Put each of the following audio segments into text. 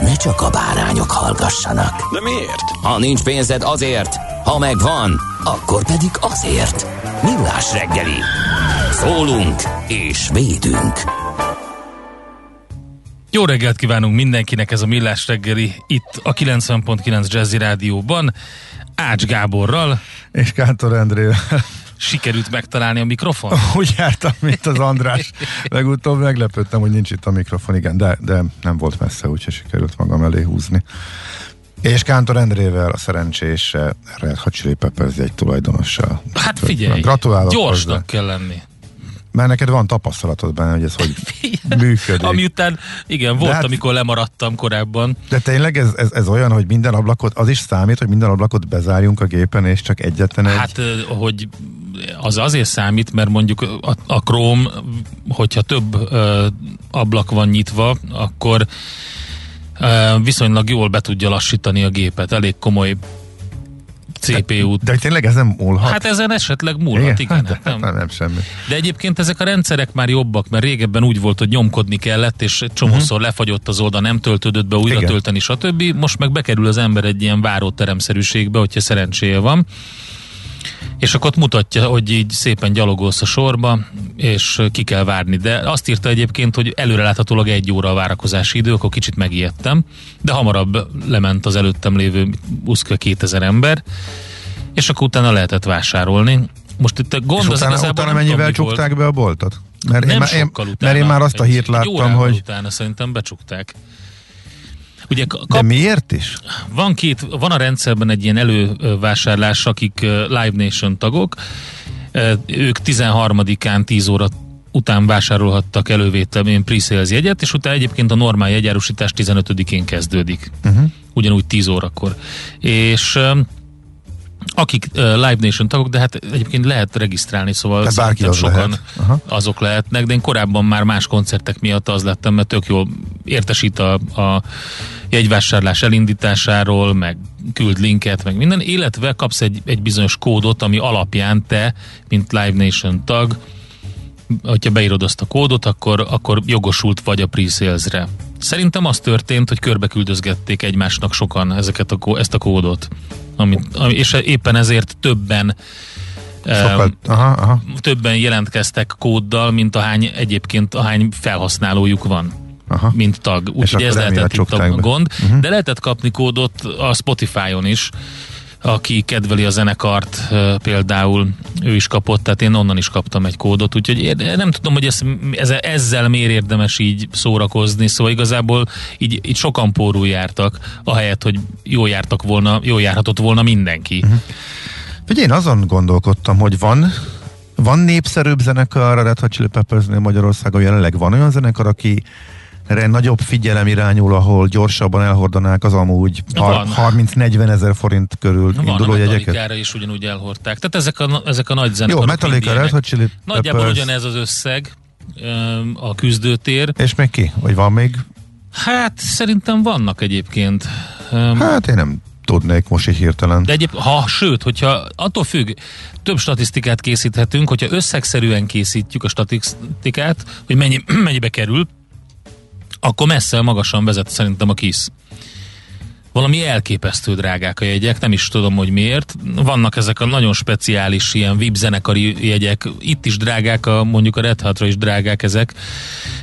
ne csak a bárányok hallgassanak. De miért? Ha nincs pénzed azért, ha megvan, akkor pedig azért. Millás reggeli. Szólunk és védünk. Jó reggelt kívánunk mindenkinek, ez a Millás reggeli itt a 90.9 Jazzy Rádióban. Ács Gáborral. És Kántor Endrével. Sikerült megtalálni a mikrofon? Úgy jártam, mint az András. Legutóbb meglepődtem, hogy nincs itt a mikrofon, igen, de, de nem volt messze, úgyhogy sikerült magam elé húzni. És Kántor Endrével a szerencsés Red Hot Chili Peppers egy tulajdonossal. Hát figyelj, Gratulálok gyorsnak hozzá. kell lenni. Mert neked van tapasztalatod benne, hogy ez hogy működik. Ami után, igen, volt, hát- amikor lemaradtam korábban. De tényleg ez, ez, ez olyan, hogy minden ablakot, az is számít, hogy minden ablakot bezárjunk a gépen, és csak egyetlen egy... Hát, hogy az azért számít, mert mondjuk a, a Chrome, hogyha több ö, ablak van nyitva, akkor viszonylag jól be tudja lassítani a gépet. Elég komoly CPU-t. De hogy tényleg ez nem múlhat? Hát ezen esetleg múlhat, igen. Hát, hát nem. nem. semmi. De egyébként ezek a rendszerek már jobbak, mert régebben úgy volt, hogy nyomkodni kellett, és csomószor lefagyott az oldal, nem töltődött be, újra. Igen. tölteni, stb. Most meg bekerül az ember egy ilyen váróteremszerűségbe, hogyha szerencséje van. És akkor ott mutatja, hogy így szépen gyalogolsz a sorba, és ki kell várni. De azt írta egyébként, hogy előreláthatólag egy óra a várakozási idő, akkor kicsit megijedtem, de hamarabb lement az előttem lévő uszkve 2000 ember, és akkor utána lehetett vásárolni. Most itt a gond És az utána, igazából utána mennyivel csukták be a boltot? Mert Nem én, már- én, mert én már azt a hírt láttam, hogy... utána szerintem becsukták. Ugye De kap, miért is? van két, van a rendszerben egy ilyen elővásárlás, akik Live Nation tagok, ők 13-án 10 óra után vásárolhattak elővételben pre-sales jegyet, és utána egyébként a normál jegyárusítás 15-én kezdődik. Uh-huh. Ugyanúgy 10 órakor. És akik uh, Live Nation tagok, de hát egyébként lehet regisztrálni, szóval Tehát bárki az sokan lehet. Aha. azok lehetnek, de én korábban már más koncertek miatt az lettem, mert tök jól értesít a, a jegyvásárlás elindításáról, meg küld linket, meg minden, illetve kapsz egy, egy bizonyos kódot, ami alapján te, mint Live Nation tag, hogyha beírod azt a kódot, akkor, akkor jogosult vagy a pre-sales-re. Szerintem az történt, hogy körbe küldözgették egymásnak sokan ezeket a, ezt a kódot. Amit, ami, és éppen ezért többen Sokkal, em, aha, aha. többen jelentkeztek kóddal, mint ahány egyébként ahány felhasználójuk van. Aha. mint tag. Úgyhogy ez lehetett itt a be. gond. Uh-huh. De lehetett kapni kódot a Spotify-on is, aki kedveli a zenekart például, ő is kapott, tehát én onnan is kaptam egy kódot, úgyhogy nem tudom, hogy ez, ez, ezzel miért érdemes így szórakozni, szóval igazából így, így sokan pórul jártak, ahelyett, hogy jó jártak volna, jó járhatott volna mindenki. Mhm. Hogy én azon gondolkodtam, hogy van van népszerűbb zenekar a Red Hot Chili Peppersnél Magyarországon jelenleg? Van olyan zenekar, aki erre nagyobb figyelem irányul, ahol gyorsabban elhordanák az amúgy Van. har- 30-40 ezer forint körül Van, induló a jegyeket? Is ugyanúgy elhordták. Tehát ezek a, ezek a nagy zenekarok. Jó, Metallica, Red. Hot Chili Nagyjából Peppers. ugyanez az összeg a küzdőtér. És még ki? Vagy van még? Hát szerintem vannak egyébként. Hát én nem tudnék most így hirtelen. De egyéb, ha, sőt, hogyha attól függ, több statisztikát készíthetünk, hogyha összegszerűen készítjük a statisztikát, hogy mennyi, mennyibe kerül, akkor messze magasan vezet szerintem a KISZ. valami elképesztő drágák a jegyek, nem is tudom, hogy miért. Vannak ezek a nagyon speciális ilyen VIP zenekari jegyek, itt is drágák, a, mondjuk a Red Hatra is drágák ezek,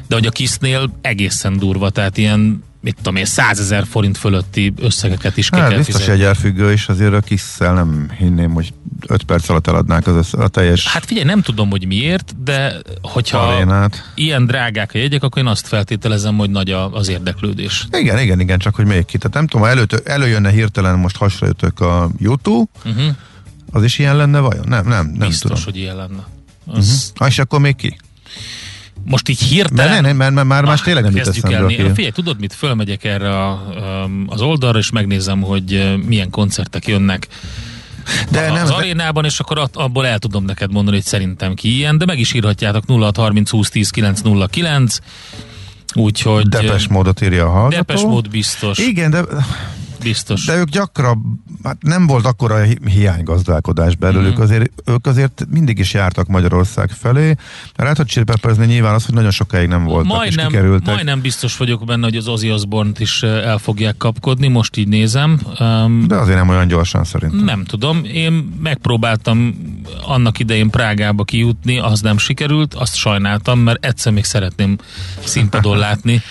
de hogy a Kisznél egészen durva, tehát ilyen mit tudom én, százezer forint fölötti összegeket is ki Hát kell biztos fizetni. jegyelfüggő is, azért a kisszel nem hinném, hogy 5 perc alatt eladnák az össze, a teljes Hát figyelj, nem tudom, hogy miért, de hogyha arénát. ilyen drágák a jegyek, akkor én azt feltételezem, hogy nagy a, az érdeklődés. Igen, igen, igen, csak hogy még ki. Tehát nem tudom, ha előtt, előjönne hirtelen, most hasraütök a YouTube, Uh-huh. az is ilyen lenne vajon? Nem, nem, nem Biztos, tudom. hogy ilyen lenne. Az, Ah, és akkor még ki? Most így hirtelen... ne, ne, mert, mert már más tényleg nem jut eszembe. Figyelj, tudod mit? Fölmegyek erre a, um, az oldalra, és megnézem, hogy uh, milyen koncertek jönnek De a- nem, az de- arénában, és akkor abból el tudom neked mondani, hogy szerintem ki ilyen, de meg is írhatjátok 0630 20 10 909, úgyhogy... Depes uh, módot írja a hallgató. Depes mód biztos. Igen, de, biztos. de ők gyakran, hát nem volt akkora hi- hiánygazdálkodás belőlük, Mhm. azért, ők azért mindig is jártak Magyarország felé. Red Hot Chili Peppersnél nyilván az, hogy nagyon sokáig nem voltak, és majdnem, kikerültek. majdnem biztos vagyok benne, hogy az Ozzy Osbourne-t is el fogják kapkodni, most így nézem. Um, De azért nem olyan gyorsan szerintem. Nem tudom, én megpróbáltam annak idején Prágába kijutni, az nem sikerült, azt sajnáltam, mert egyszer még szeretném színpadon látni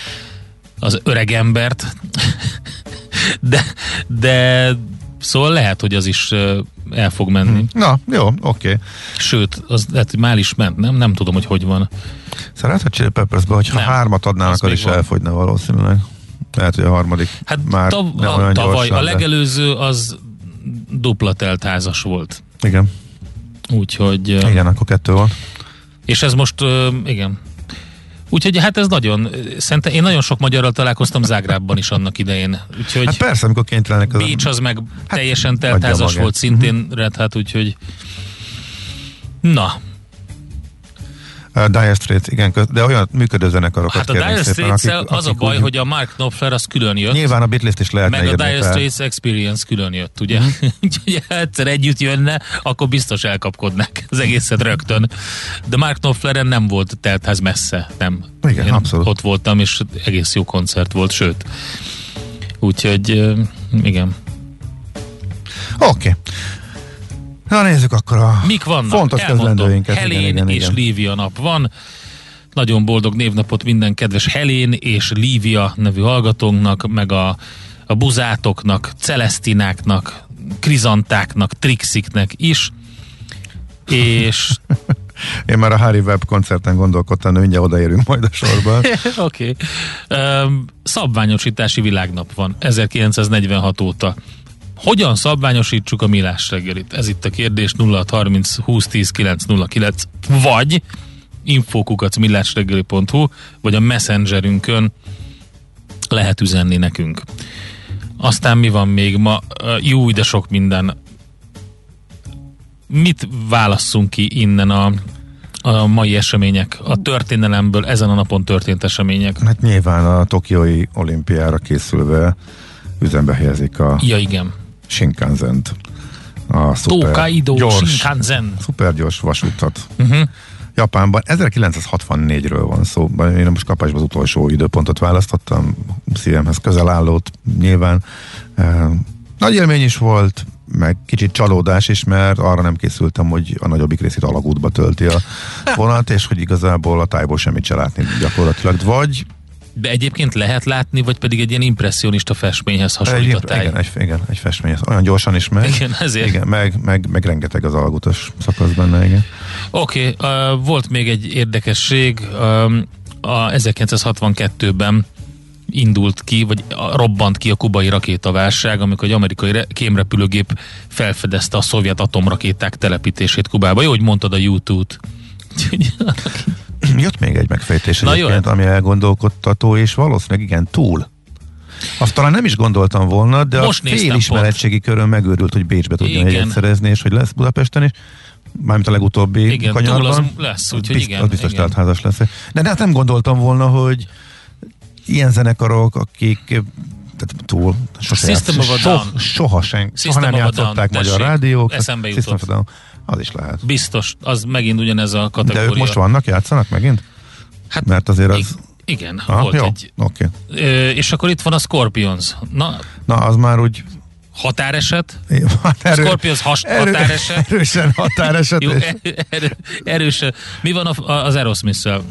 az öreg embert, de, de szóval lehet, hogy az is el fog menni. Na, jó, oké. Okay. Sőt, az lehet, hogy már is ment, nem? Nem tudom, hogy hogy van. Red Hot Chili Peppersbe, hogyha Nem. hármat adnának, Az is van. elfogyna valószínűleg. Lehet, hogy a harmadik Hát már tav- nem a, olyan tavaly gyorsan, a legelőző az dupla teltházas volt. Igen, Úgyhogy... igen, akkor kettő volt. És ez most, igen. Úgyhogy hát ez nagyon, szerintem én nagyon sok magyarral találkoztam Zágrábban is annak idején. Úgyhogy Hát persze, amikor kénytelenek az... Bécs az meg teljesen adja teltházas volt szintén Red Hat, úgyhogy na, Uh, Dire Straits, igen, köz- de olyan működő zenekarokat hát a Dire straits az a baj, úgy- hogy a Mark Knopfler az külön jött, Nyilván a Beatles-t is lehetne meg a Dire fel. Straits Experience külön jött, ugye? Mhm. Úgyhogy ha egyszer együtt jönne, akkor biztos elkapkodnák az egészet rögtön. De Mark Knopfleren nem volt teltház messze, nem. Igen, Én abszolút. Ott voltam, és egész jó koncert volt, sőt. Úgyhogy igen. Oké. Okay. Na nézzük akkor a Mik vannak? fontos Elmondom. közlendőinket. Helén igen, igen, és igen. Lívia nap van. Nagyon boldog névnapot minden kedves Helén és Lívia nevű hallgatónknak, meg a, a buzátoknak, celesztináknak, krizantáknak, trixiknek is. És Én már a Harry Webb koncerten gondolkodtam, de mindjárt odaérünk majd a sorban. Oké. Okay. Szabványosítási világnap van 1946 óta. Hogyan szabványosítsuk a millás reggelit? Ez itt a kérdés 0630 2010 909 vagy millásreggeli.hu vagy a messengerünkön lehet üzenni nekünk. Aztán mi van még ma? Jó, de sok minden. Mit válasszunk ki innen a, a mai események, a történelemből ezen a napon történt események? Hát nyilván a Tokiói olimpiára készülve üzembe helyezik a Ja, igen. Shinkansen-t. A szuper Tokaido gyors, Shinkansen. szuper gyors vasútat. Uh-huh. Japánban 1964-ről van szó. Én most kapásban az utolsó időpontot választottam, szívemhez közel állót nyilván. Nagy élmény is volt, meg kicsit csalódás is, mert arra nem készültem, hogy a nagyobbik részét alagútba tölti a vonat, és hogy igazából a tájból semmit se látni gyakorlatilag. Vagy De egyébként lehet látni, vagy pedig egy ilyen impressionista festményhez hasonlít a egy, táj. igen, egy, igen, egy festmény, ez olyan gyorsan is megy. Igen, ezért. Igen, meg, meg, meg rengeteg az alagútos szakasz benne, igen. Oké, okay, uh, volt még egy érdekesség. Um, a 1962-ben indult ki, vagy robbant ki a kubai rakétaválság, amikor egy amerikai re- kémrepülőgép felfedezte a szovjet atomrakéták telepítését Kubába. Jó, hogy mondtad a YouTube-t. Jött még egy megfejtés Na, egyébként, jöhet. ami elgondolkodtató, és valószínűleg igen, túl. Azt talán nem is gondoltam volna, de Most a néztem félismeretségi körön megőrült, hogy Bécsbe tudjon egyet szerezni, és hogy lesz Budapesten is. Mármint a legutóbbi Igen, kanyarban. túl az lesz, úgyhogy Bizt- igen, Az biztos igen. teltházas lesz. De, de hát nem gondoltam volna, hogy ilyen zenekarok, akik tehát túl, sose System játsz- of a so, Down. soha, sen, soha nem játszották Down, magyar tessék, rádiók. eszembe jutott. Az is lehet. Biztos, az megint ugyanez a De kategória. ők most vannak, játszanak megint? Hát Mert azért az... ig- Igen, Ah, volt jó, egy. oké. Ö, és akkor itt van a Scorpions. Na, Na, az már úgy... határeset? Hát erő, Scorpions has, határeset? Erősen határeset. Jó, erő, erő, erősen. Mi van a, a, az Aerosmith-szel?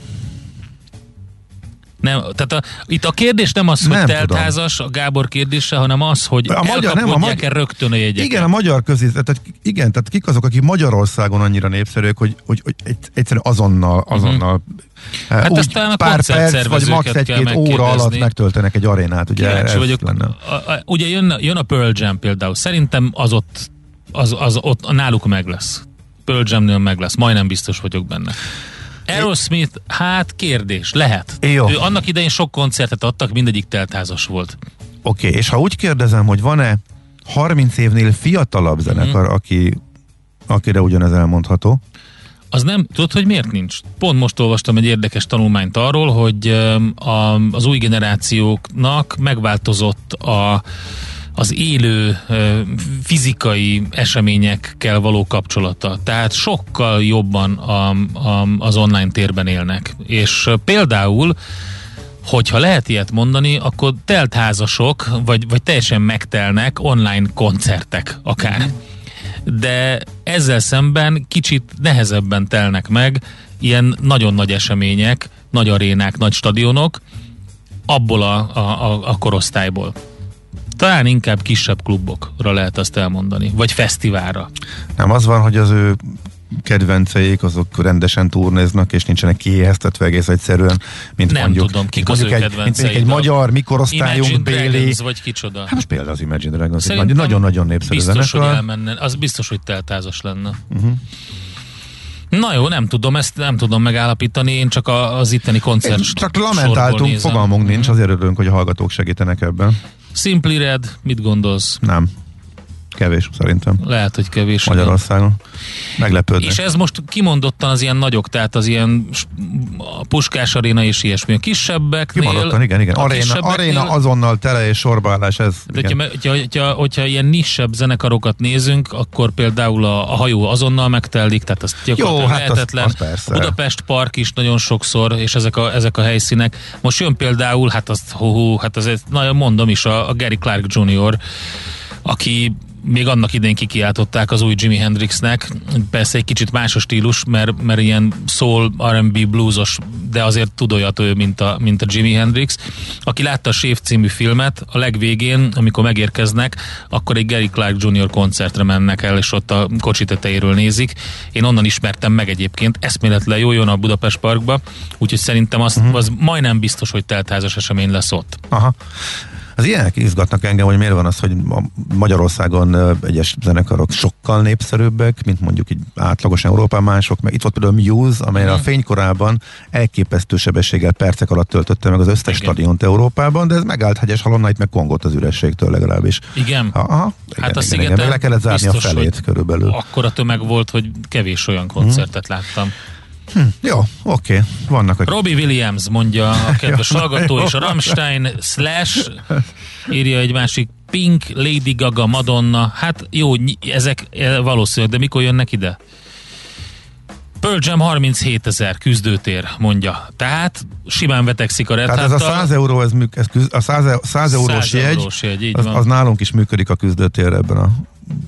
Nem, tehát a, itt a kérdés nem az, hogy Nem teltházas, a Gábor kérdése, hanem az, hogy A magyar- nem, a magyar- rögtön a jegyeket. Igen, a magyar közé, tehát igen, tehát kik azok, akik Magyarországon annyira népszerűek, hogy, hogy, hogy egy- egyszerűen azonnal, azonnal uh-huh. Hát úgy aztán a pár perc, vagy max. egy-két óra alatt megtöltenek egy arénát, ugye Kíváncsi vagyok. lenne. A, a, ugye jön, jön a Pearl Jam például. Szerintem az ott, az, az ott náluk meg lesz. Pearl Jamnél meg lesz. Majdnem biztos vagyok benne. Aerosmith, hát kérdés, lehet. Jó. Ő annak idején sok koncertet adtak, mindegyik teltházas volt. Oké, okay, és ha úgy kérdezem, hogy van-e 30 évnél fiatalabb zenekar, Mhm. aki, akire ugyanez elmondható? Az nem, tudod, hogy miért nincs? Pont most olvastam egy érdekes tanulmányt arról, hogy a, az új generációknak megváltozott a, az élő fizikai eseményekkel való kapcsolata. Tehát sokkal jobban a, a, az online térben élnek. És például hogyha lehet ilyet mondani, akkor teltházasok, vagy, vagy teljesen megtelnek online koncertek akár. De ezzel szemben kicsit nehezebben telnek meg ilyen nagyon nagy események, nagy arénák, nagy stadionok abból a, a, a korosztályból. Talán inkább kisebb klubokra lehet azt elmondani, vagy fesztiválra. Nem az van, hogy az ő kedvenceik, azok rendesen turnéznak, és nincsenek kiéheztetve egész egyszerűen, mint Nem mondjuk, tudom, kik mint az mondjuk egy, mint mondjuk egy magyar mikorosztályunk Béli. Vagy kicsoda. Hát most például az Imagine Dragons, nagyon-nagyon népszerű biztos, hogy zenekar. elmenne, az biztos, hogy teltázas lenne. Uh-huh. Na jó, nem tudom, ezt nem tudom megállapítani, én csak az itteni koncert Csak sorból lamentáltunk, fogalmunk nincs, Mhm. azért örülünk, hogy a hallgatók segítenek ebben. Simply Red, mit gondolsz? Nem. Kevés szerintem. Lehet, hogy kevés. Magyarországon. Meglepődnek. És ez most kimondottan az ilyen nagyok, tehát az ilyen a Puskás Aréna és ilyesmi. A kisebbeknél... Kimondottan, igen, igen. Aréna, aréna azonnal tele és sorbaállás, ez igen. hogyha, hogyha, hogyha, hogyha ilyen nissebb zenekarokat nézünk, akkor például a, a hajó azonnal megtelik, tehát az gyakorlatilag hát az- lehetetlen. az persze. a Budapest Park is nagyon sokszor, és ezek a, ezek a helyszínek. Most jön például, hát azt, hú, hú, hát azért, nagyon mondom is, a, a Gary Clark Jr., aki még annak idején kikiáltották az új Jimi Hendrixnek, persze egy kicsit más a stílus, mert, mert ilyen soul, R&B, bluesos, de azért tud olyat ő, mint a, mint a Jimi Hendrix. Aki látta a Sév című filmet, a legvégén, amikor megérkeznek, akkor egy Gary Clark Jr. koncertre mennek el, és ott a kocsi tetejéről nézik. Én onnan ismertem meg egyébként, eszméletlen jó jön a Budapest Parkba, úgyhogy szerintem az, uh-huh. az majdnem biztos, hogy teltházas esemény lesz ott. Aha. Az ilyenek izgatnak engem, hogy miért van az, hogy ma- Magyarországon egyes zenekarok sokkal népszerűbbek, mint mondjuk így átlagos Európán mások, meg itt volt például Muse, amely a fénykorában elképesztő sebességgel percek alatt töltötte meg az összes Igen. stadiont Európában, de ez megállt hegyes halonna, itt meg kongott az ürességtől legalábbis. Igen? Aha, igen, Hát a igen, igen, meg le kellett zárni biztos, a felét körülbelül. Akkora tömeg volt, hogy kevés olyan koncertet láttam. Jó, oké, vannak, hogy Robbie Williams mondja a kedves hallgató, és a Rammstein slash írja egy másik Pink, Lady Gaga, Madonna. Hát jó, ezek eh, valószínűleg, de mikor jönnek ide? Pearl Jam 37 ezer küzdőtér, mondja. Tehát simán vetekszik a Tehát ez a 100 euró, ez, műk- ez küz, a 100, e- 100 eurós 100 jegy, eurós jegy, így az, van. az nálunk is működik a küzdőtérre ebben a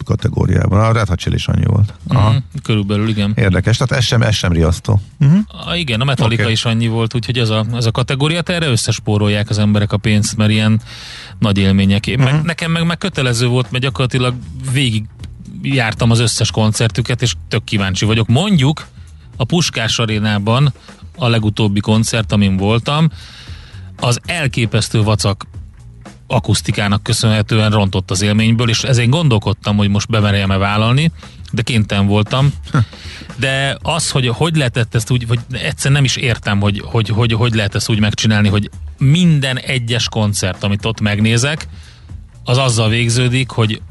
kategóriában. A Red Hot Chili is annyi volt. Aha. Mhm, körülbelül, igen. Érdekes, tehát ez sem, ez sem riasztó. Uh-huh. A, igen, a Metallica Oké. is annyi volt, úgyhogy ez a, ez a kategóriát erre összespórolják az emberek a pénzt, mert ilyen nagy élmények. Én meg, nekem meg, meg kötelező volt, mert gyakorlatilag végig jártam az összes koncertüket, és tök kíváncsi vagyok. Mondjuk a Puskás arénában a legutóbbi koncert, amin voltam, az elképesztő vacak akusztikának köszönhetően rontott az élményből, és ezért gondolkodtam, hogy most bemerjem-e vállalni, de kénytelen voltam. De az, hogy hogy lehetett ezt úgy, vagy egyszer nem is értem, hogy hogy, hogy hogy lehet ezt úgy megcsinálni, hogy minden egyes koncert, amit ott megnézek, az azzal végződik, hogy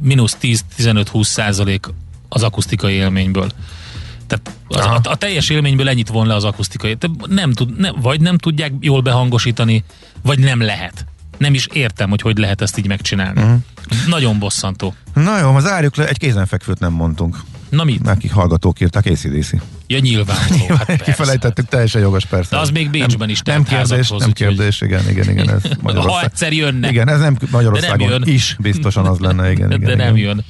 mínusz 10-15-20 százalék az akusztikai élményből. Tehát az, a, a teljes élményből ennyit von le az akusztikai. Te Nem tud, nem, vagy nem tudják jól behangosítani, vagy nem lehet. Nem is értem, hogy hogy lehet ezt így megcsinálni. Uh-huh. Nagyon bosszantó. Na jó, zárjuk le, egy kézenfekvőt nem mondtunk. Na mit? Nekik hallgatók írták, ACDC. Ja, nyilvánvaló. Hát persze. Kifelejtettük, teljesen jogos persze. De az még Bécsben is Nem kérdés, nem kérdés, igen, igen, igen. Ez Ha Magyarország. egyszer jönne. Igen, ez nem De Magyarországon nem jön. is biztosan az lenne, igen, igen. de igen. nem jön.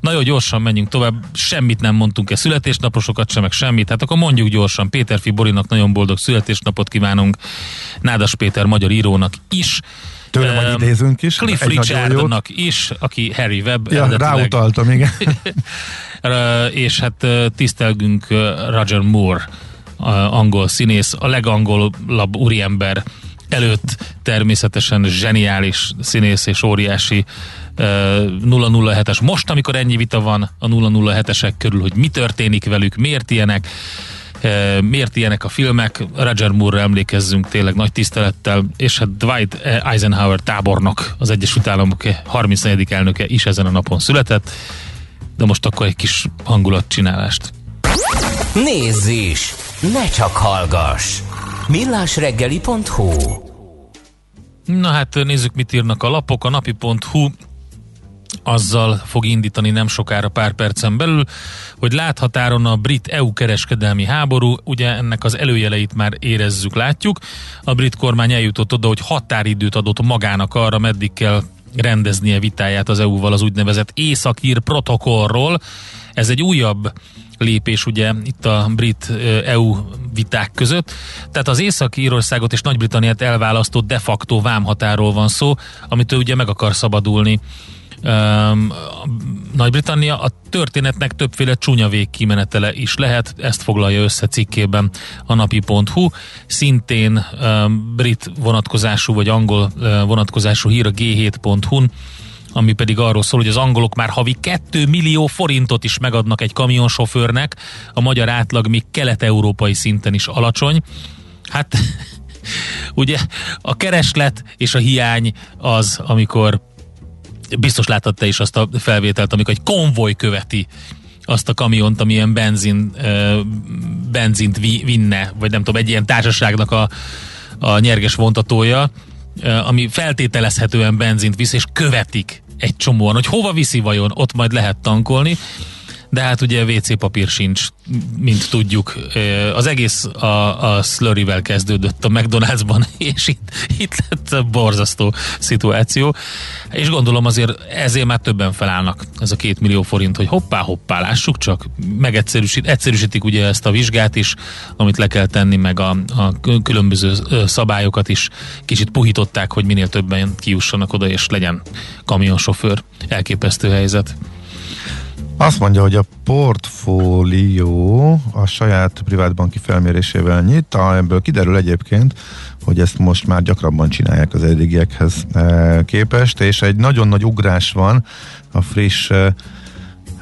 Na jó, gyorsan menjünk tovább. Semmit nem mondtunk-e születésnaposokat sem, meg semmit. Hát akkor mondjuk gyorsan. Péterfi Borinak nagyon boldog születésnapot kívánunk. Nádas Péter magyar írónak is. Tőle majd idézünk is. Cliff. Richardnak is, aki Harry Webb Ja, ráutaltam, igen. És hát tisztelgünk Roger Moore, angol színész, a legangolabb úriember előtt természetesen zseniális színész és óriási ö, 007-es. Most, amikor ennyi vita van a 007-esek körül, hogy mi történik velük, miért ilyenek, miért ilyenek a filmek, Roger Moore-ra emlékezzünk tényleg nagy tisztelettel, és hát Dwight Eisenhower tábornok, az Egyesült Államok 34. elnöke is ezen a napon született, de most akkor egy kis hangulatcsinálást. Nézz is! Ne csak hallgass! millásreggeli.hu Na hát nézzük, mit írnak a lapok. A napi.hu azzal fog indítani nem sokára pár percen belül, hogy láthatáron a brit-EU kereskedelmi háború, ugye ennek az előjeleit már érezzük, látjuk. A brit kormány eljutott oda, hogy határidőt adott magának arra, meddig kell rendeznie vitáját az EU-val az úgynevezett északír protokollról. Ez egy újabb lépés ugye itt a brit EU viták között. Tehát az Észak-Írországot és Nagy-Britanniát elválasztó de facto vámhatáról van szó, amitől ugye meg akar szabadulni Nagy-Britannia. A történetnek többféle csúnya végkimenetele is lehet, ezt foglalja össze cikkében a napi.hu. Szintén brit vonatkozású vagy angol vonatkozású hír a g7.hu-n, ami pedig arról szól, hogy az angolok már havi 2 millió forintot is megadnak egy kamionsofőrnek, a magyar átlag még kelet-európai szinten is alacsony. Hát ugye a kereslet és a hiány az, amikor biztos láttad te is azt a felvételt, amikor egy konvoj követi azt a kamiont, ami ilyen benzin, benzint vi- vinne, vagy nem tudom, egy ilyen társaságnak a, a nyerges vontatója, ami feltételezhetően benzint visz, és követik egy csomóan, hogy hova viszi vajon, ott majd lehet tankolni, de hát ugye WC papír sincs, mint tudjuk. Az egész a, a slurryvel kezdődött a McDonald'sban, és itt, itt lett a borzasztó szituáció. És gondolom azért ezért már többen felállnak ez a két millió forint, hogy hoppá, hoppá, lássuk csak, megegyszerűsít, egyszerűsítik ugye ezt a vizsgát is, amit le kell tenni, meg a, a különböző szabályokat is kicsit puhították, hogy minél többen kijussanak oda, és legyen kamionsofőr. Elképesztő helyzet. Azt mondja, hogy a portfólió a saját privátbanki felmérésével nyit, ebből kiderül egyébként, hogy ezt most már gyakrabban csinálják az eddigiekhez eh, képest, és egy nagyon nagy ugrás van a friss eh,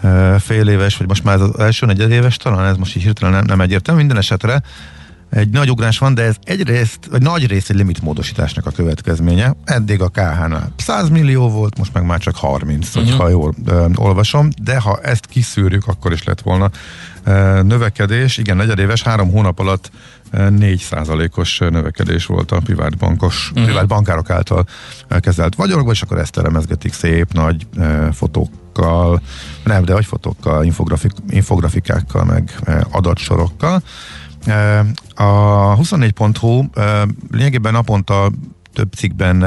eh, fél éves, vagy most már az első negyedéves talán, ez most így hirtelen nem, nem egyértelmű, minden esetre egy nagy ugrás van, de ez egyrészt, vagy nagy rész egy limitmódosításnak a következménye. Eddig a KH-nál 100 millió volt, most meg már csak 30, uh-huh. hogyha jól ö, olvasom, de ha ezt kiszűrjük, akkor is lett volna ö, növekedés. Igen, negyedéves, három hónap alatt ö, 4 os növekedés volt a privát, bankos, uh-huh. privát bankárok által kezelt vagyonokban, és akkor ezt elemezgetik szép nagy ö, fotókkal, nem, de hogy fotókkal, infografik, infografikákkal, meg adatsorokkal. A 24.hu e, lényegében naponta több cikkben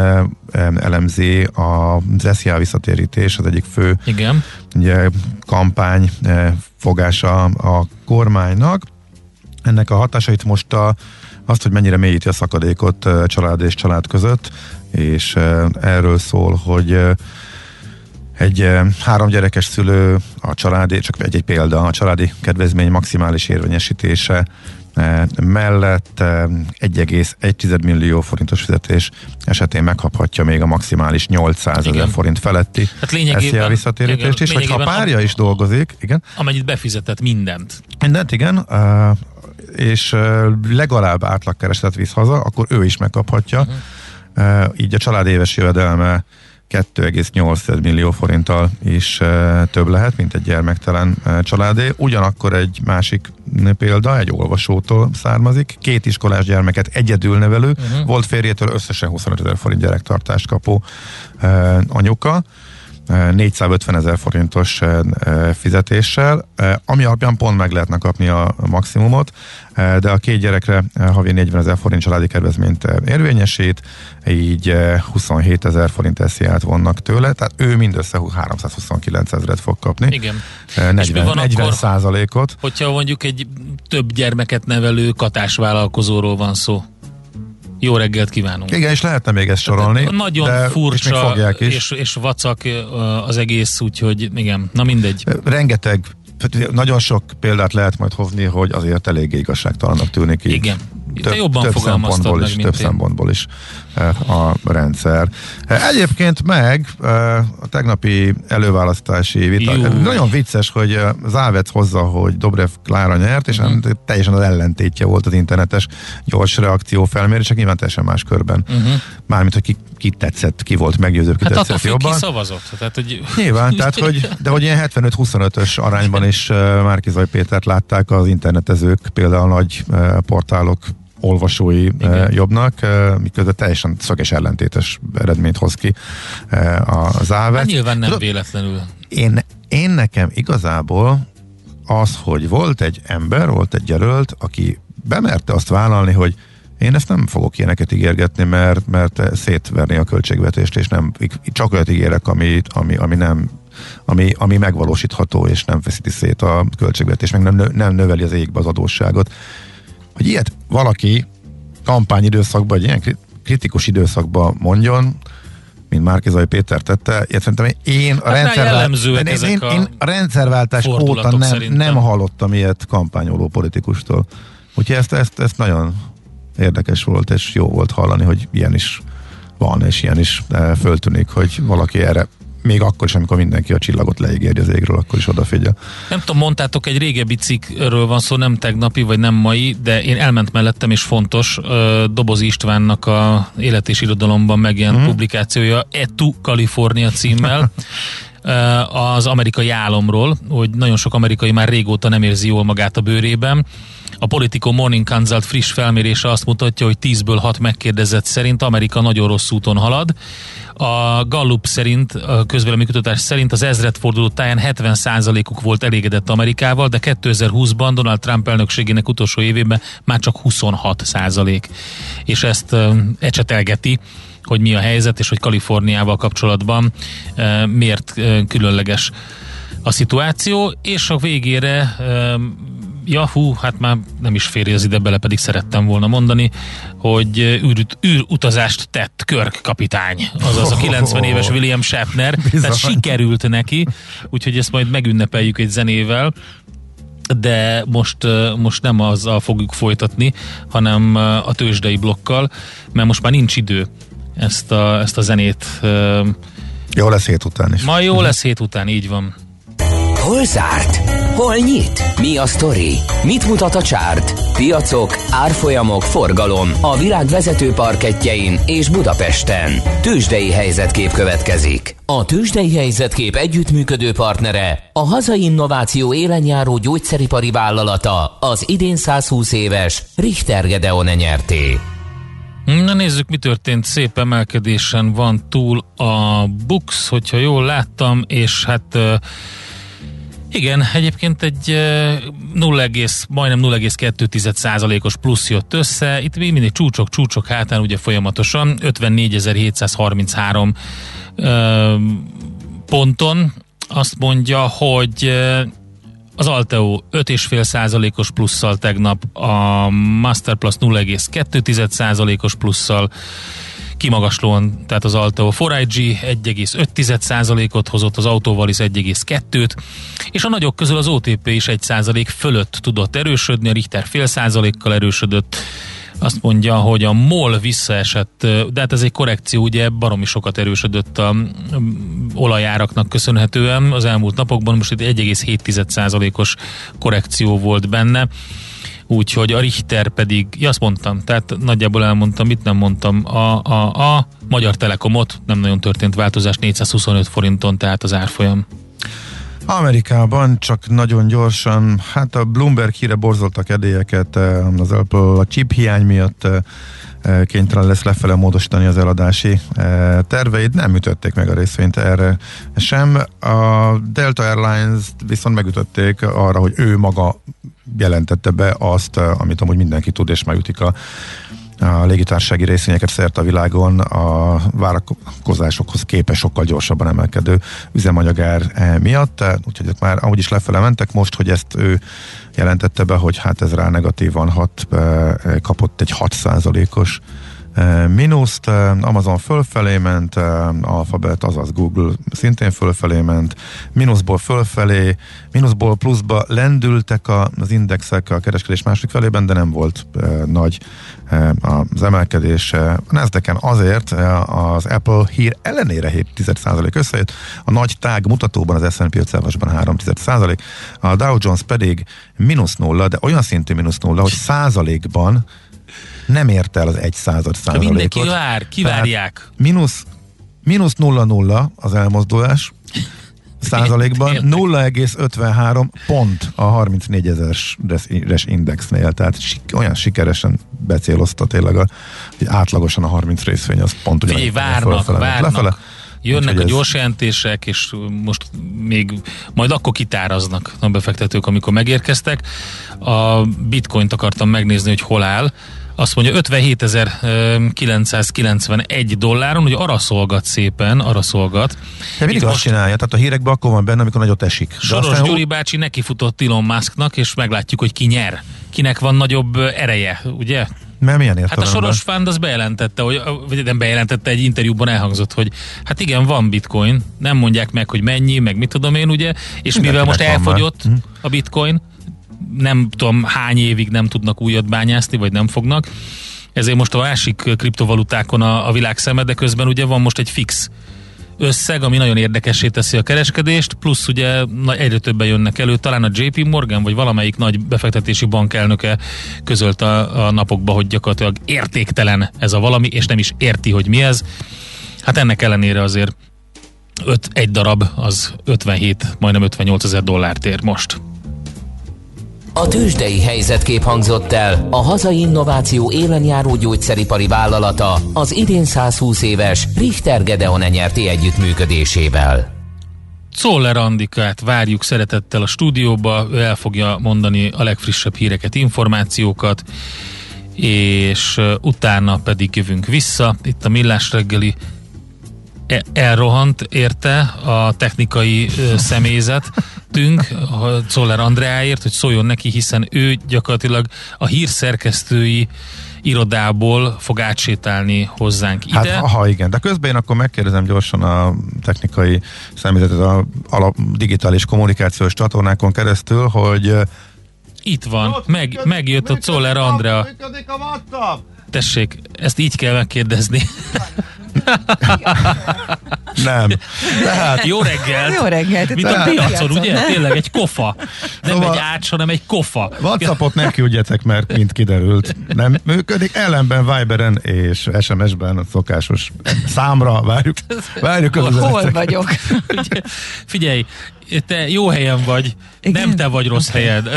elemzi az SZIA visszatérítés, az egyik fő Igen. ugye, kampány fogása a kormánynak. Ennek a hatásait most a, azt, hogy mennyire mélyíti a szakadékot család és család között, és erről szól, hogy egy három gyerekes szülő, a családi, csak egy, egy példa, a családi kedvezmény maximális érvényesítése mellett eh, 1,1 millió forintos fizetés esetén megkaphatja még a maximális 800 ezer forint feletti Hát SZIA visszatérítést is, igen, hogyha a párja is dolgozik, igen, Amennyit befizetett mindent. mindent, igen, eh, és eh, legalább átlagkeresetet visz haza, akkor ő is megkaphatja. Uh-huh. Így a család éves jövedelme 2,8 millió forinttal is uh, több lehet, mint egy gyermektelen uh, családé. Ugyanakkor egy másik példa, egy olvasótól származik. Két iskolás gyermeket egyedül nevelő, uh-huh. volt férjétől összesen 25 ezer forint gyerektartást kapó uh, anyuka. 450 ezer forintos fizetéssel, ami alapján pont meg lehetne kapni a maximumot, de a két gyerekre havi 40 ezer forint családi kedvezményt érvényesít, így 27 ezer forint esziát vonnak tőle, tehát ő mindössze 329 ezeret fog kapni. Igen. 40, van 40 akkor, százalékot. Hogyha mondjuk egy több gyermeket nevelő katásvállalkozóról van szó. Jó reggelt kívánunk! Igen, és lehetne még ezt sorolni. Nagyon de, furcsa és, is. És, és vacak az egész, úgyhogy igen, na mindegy. Rengeteg, nagyon sok példát lehet majd hozni, hogy azért eléggé igazságtalannak tűnik így. Igen. Több, Te jobban több szempontból meg, is, több én. szempontból is a rendszer. Egyébként meg a tegnapi előválasztási vita, Jú. nagyon vicces, hogy Závec hozza, hogy Dobrev Klára nyert, és uh-huh. teljesen az ellentétje volt az internetes gyors reakció felmérések, nyilván teljesen más körben. Uh-huh. Mármint, hogy ki, ki tetszett, ki volt meggyőzőbb, ki hát tetszett attól jobban. Ki szavazott. Tehát, hogy... Nyilván, tehát, hogy, de hogy ilyen 75-25-ös arányban is Márkizaj Pétert látták az internetezők, például nagy portálok olvasói Igen. jobbnak, miközben teljesen szöges ellentétes eredményt hoz ki a závet. Hát nyilván nem véletlenül. Én, én nekem igazából az, hogy volt egy ember, volt egy jelölt, aki bemerte azt vállalni, hogy én ezt nem fogok ilyeneket ígérgetni, mert, mert szétverni a költségvetést, és nem, csak olyat ígérek, ami, ami, ami nem ami, ami megvalósítható, és nem feszíti szét a költségvetést, meg nem, nem növeli az égbe az adósságot hogy ilyet valaki kampányidőszakban, egy ilyen kritikus időszakban mondjon, mint Márkizai Péter tette, ilyet szerintem én a, hát rendszerváltás, én, én, én a rendszerváltás óta nem, nem hallottam ilyet kampányoló politikustól. Úgyhogy ezt, ezt, ezt nagyon érdekes volt, és jó volt hallani, hogy ilyen is van, és ilyen is eh, föltűnik, hogy valaki erre még akkor is, amikor mindenki a csillagot leígérje az égről, akkor is odafigyel. Nem tudom, mondtátok, egy régebbi cikkről van szó, nem tegnapi, vagy nem mai, de én elment mellettem, és fontos, Doboz Istvánnak a Élet és Irodalomban megjelent mm-hmm. publikációja, Etu California címmel, az amerikai álomról, hogy nagyon sok amerikai már régóta nem érzi jól magát a bőrében, a Politico Morning Consult friss felmérése azt mutatja, hogy 10-ből 6 megkérdezett szerint Amerika nagyon rossz úton halad. A Gallup szerint, a kutatás szerint az ezredforduló táján 70%-uk volt elégedett Amerikával, de 2020-ban Donald Trump elnökségének utolsó évében már csak 26%. És ezt ecsetelgeti hogy mi a helyzet, és hogy Kaliforniával kapcsolatban miért különleges a szituáció, és a végére ja hú, hát már nem is férje az ide bele, pedig szerettem volna mondani, hogy űrut, űrutazást tett Körk kapitány, azaz a 90 éves William Shatner, Bizony. tehát sikerült neki, úgyhogy ezt majd megünnepeljük egy zenével, de most, most nem azzal fogjuk folytatni, hanem a tőzsdei blokkal, mert most már nincs idő ezt a, ezt a zenét. Jó lesz hét után is. Ma jó lesz hét után, így van. Hol zárt? Hol nyit? Mi a sztori? Mit mutat a csárt? Piacok, árfolyamok, forgalom a világ vezető parketjein és Budapesten. Tősdei helyzetkép következik. A Tősdei helyzetkép együttműködő partnere, a hazai innováció élenjáró gyógyszeripari vállalata, az idén 120 éves Richter Gedeon nyerté. Na nézzük, mi történt. Szép emelkedésen van túl a Bux, hogyha jól láttam, és hát igen, egyébként egy 0, majdnem 0,2%-os plusz jött össze. Itt még mindig csúcsok, csúcsok hátán ugye folyamatosan 54.733 ponton. Azt mondja, hogy az Alteo 5,5%-os plusszal tegnap, a Masterplus 0,2%-os plusszal, kimagaslóan, tehát az Alto 4IG 1,5%-ot hozott, az Autovalis 1,2-t, és a nagyok közül az OTP is 1% fölött tudott erősödni, a Richter fél százalékkal erősödött, azt mondja, hogy a MOL visszaesett, de hát ez egy korrekció, ugye baromi sokat erősödött a olajáraknak köszönhetően az elmúlt napokban, most itt 1,7%-os korrekció volt benne úgyhogy a Richter pedig, ja, azt mondtam, tehát nagyjából elmondtam, mit nem mondtam, a, a, a Magyar Telekomot nem nagyon történt változás, 425 forinton, tehát az árfolyam. Amerikában csak nagyon gyorsan, hát a Bloomberg híre borzoltak edélyeket, eh, az Apple a chip hiány miatt eh, eh, kénytelen lesz lefele módosítani az eladási terveit, nem ütötték meg a részvényt erre sem. A Delta Airlines viszont megütötték arra, hogy ő maga jelentette be azt, amit amúgy mindenki tud, és megütik a a légitársági részvényeket szerte a világon a várakozásokhoz képes sokkal gyorsabban emelkedő üzemanyagár eh, miatt, úgyhogy ott már amúgy is lefele mentek, most, hogy ezt ő jelentette be, hogy hát ez rá negatívan hat, eh, kapott egy 6 os mínuszt, Amazon fölfelé ment, Alphabet, azaz Google szintén fölfelé ment, mínuszból fölfelé, mínuszból pluszba lendültek az indexek a kereskedés másik felében, de nem volt nagy az emelkedés. A nasdaq azért az Apple hír ellenére 7% összejött, a nagy tág mutatóban az S&P 500-asban 3%, a Dow Jones pedig mínusz nulla, de olyan szintű mínusz nulla, hogy százalékban nem ért el az egy század százalékot. Mindenki vár, kivárják. Mínusz, mínusz nulla nulla az elmozdulás százalékban, 0,53 pont a 34 ezeres indexnél, tehát olyan sikeresen becélozta tényleg, a, hogy átlagosan a 30 részvény az pont ugyan. várnak, várnak. Lefele. Jönnek a gyors jelentések, és most még majd akkor kitáraznak a befektetők, amikor megérkeztek. A bitcoint akartam megnézni, hogy hol áll azt mondja 57.991 dolláron, hogy arra szolgat szépen, arra szolgat. De mindig azt csinálja, tehát a hírekben akkor van benne, amikor nagyot esik. Soros aztán... Gyuri bácsi nekifutott Elon Musknak, és meglátjuk, hogy ki nyer. Kinek van nagyobb ereje, ugye? Mert milyen Hát a Soros Fund az bejelentette, hogy, vagy nem bejelentette, egy interjúban elhangzott, hogy hát igen, van bitcoin, nem mondják meg, hogy mennyi, meg mit tudom én, ugye, és mivel most elfogyott mhm. a bitcoin, nem tudom hány évig nem tudnak újat bányászni, vagy nem fognak. Ezért most a másik kriptovalutákon a, a világ szeme, de közben ugye van most egy fix összeg, ami nagyon érdekessé teszi a kereskedést, plusz ugye egyre többen jönnek elő, talán a JP Morgan, vagy valamelyik nagy befektetési bank elnöke közölt a, a napokban, hogy gyakorlatilag értéktelen ez a valami, és nem is érti, hogy mi ez. Hát ennek ellenére azért 5, egy darab az 57, majdnem 58 ezer dollárt ér most. A tőzsdei helyzetkép hangzott el a hazai innováció élenjáró gyógyszeripari vállalata az idén 120 éves Richter Gedeon nyerti együttműködésével. Czoller Andikát várjuk szeretettel a stúdióba, ő el fogja mondani a legfrissebb híreket, információkat, és utána pedig jövünk vissza. Itt a Millás reggeli e- elrohant érte a technikai személyzet, tünk Czoller Andreáért, hogy szóljon neki, hiszen ő gyakorlatilag a hírszerkesztői irodából fog átsétálni hozzánk ide. Hát, ha igen, de közben én akkor megkérdezem gyorsan a technikai személyzetet a alap digitális kommunikációs csatornákon keresztül, hogy itt van, meg, megjött a Czoller Andrea. Tessék, ezt így kell megkérdezni. Nem. Tehát, jó reggel. Jó reggel. Mint a piacon, ugye? Nem. Tényleg egy kofa. Nem szóval egy ács, hanem egy kofa. Whatsappot ne küldjetek, mert mint kiderült, nem működik. Ellenben Viberen és SMS-ben a szokásos számra várjuk. várjuk az Hol vagyok? Figyelj, te jó helyen vagy, Igen? nem te vagy rossz helyen.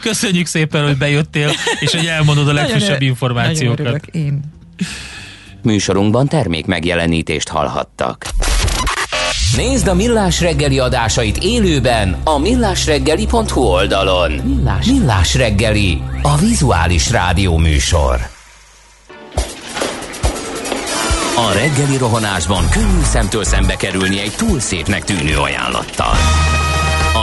Köszönjük szépen, hogy bejöttél, és hogy elmondod a legfrissebb információkat. Nagyon örülök, én. Műsorunkban termék megjelenítést hallhattak. Nézd a Millás reggeli adásait élőben a millásreggeli.hu oldalon. Millás, Millás reggeli, a vizuális rádió műsor. A reggeli rohanásban könnyű szemtől szembe kerülni egy túl szépnek tűnő ajánlattal.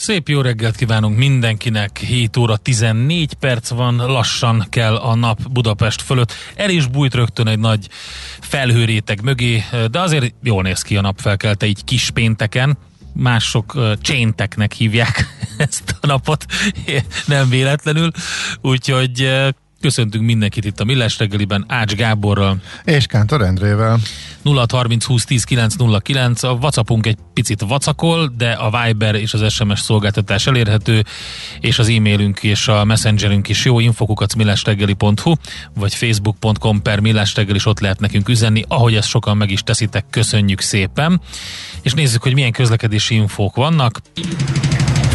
Szép jó reggelt kívánunk mindenkinek, 7 óra 14 perc van, lassan kell a nap Budapest fölött. El is bújt rögtön egy nagy felhőréteg mögé, de azért jól néz ki a nap felkelte így kis pénteken, mások uh, csénteknek hívják ezt a napot, nem véletlenül, úgyhogy uh, Köszöntünk mindenkit itt a Millás reggeliben, Ács Gáborral. És Kántor Endrével. 0630 20 10 909, a Whatsappunk egy picit vacakol, de a Viber és az SMS szolgáltatás elérhető, és az e-mailünk és a messengerünk is jó, infokukat millásreggeli.hu, vagy facebook.com per millásreggel is ott lehet nekünk üzenni, ahogy ezt sokan meg is teszitek, köszönjük szépen. És nézzük, hogy milyen közlekedési infók vannak.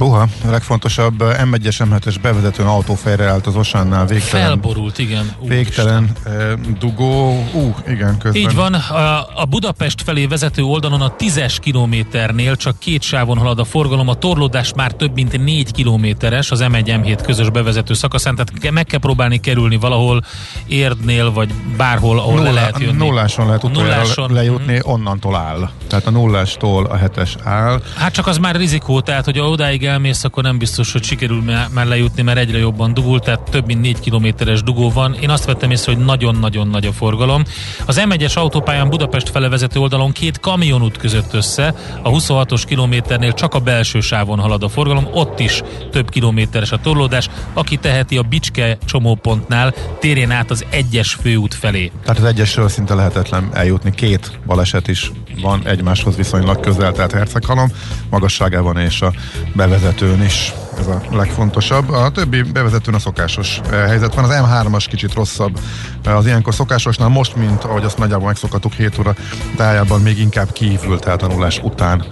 Uha, a legfontosabb M1-es M7-es bevezetőn autófejre állt az Osánnál végtelen. Felborult, igen. Ú, végtelen e, dugó, ú, igen, közben. Így van, a, Budapest felé vezető oldalon a 10-es kilométernél csak két sávon halad a forgalom, a torlódás már több mint 4 kilométeres az M1 M7 közös bevezető szakaszán, tehát meg kell próbálni kerülni valahol Érdnél, vagy bárhol, ahol Nulla, le lehet jönni. Nulláson lehet utoljára lejutni, mm. onnantól áll. Tehát a nullástól a hetes áll. Hát csak az már rizikó, tehát hogy odáig elmész, akkor nem biztos, hogy sikerül már lejutni, mert egyre jobban dugul, tehát több mint 4 kilométeres dugó van. Én azt vettem észre, hogy nagyon-nagyon nagy a forgalom. Az M1-es autópályán Budapest fele vezető oldalon két kamionút között össze, a 26-os kilométernél csak a belső sávon halad a forgalom, ott is több kilométeres a torlódás. Aki teheti a Bicske csomópontnál, térjen át az egyes főút felé. Tehát az egyesről szinte lehetetlen eljutni. Két baleset is van egymáshoz viszonylag közel, tehát Herceghalom magasságában és a bevezető bevezetőn is ez a legfontosabb. A többi bevezetőn a szokásos eh, helyzet van. Az M3-as kicsit rosszabb eh, az ilyenkor szokásosnál, most, mint ahogy azt nagyjából megszokhatuk 7 óra tájában, még inkább kívül, tehát tanulás után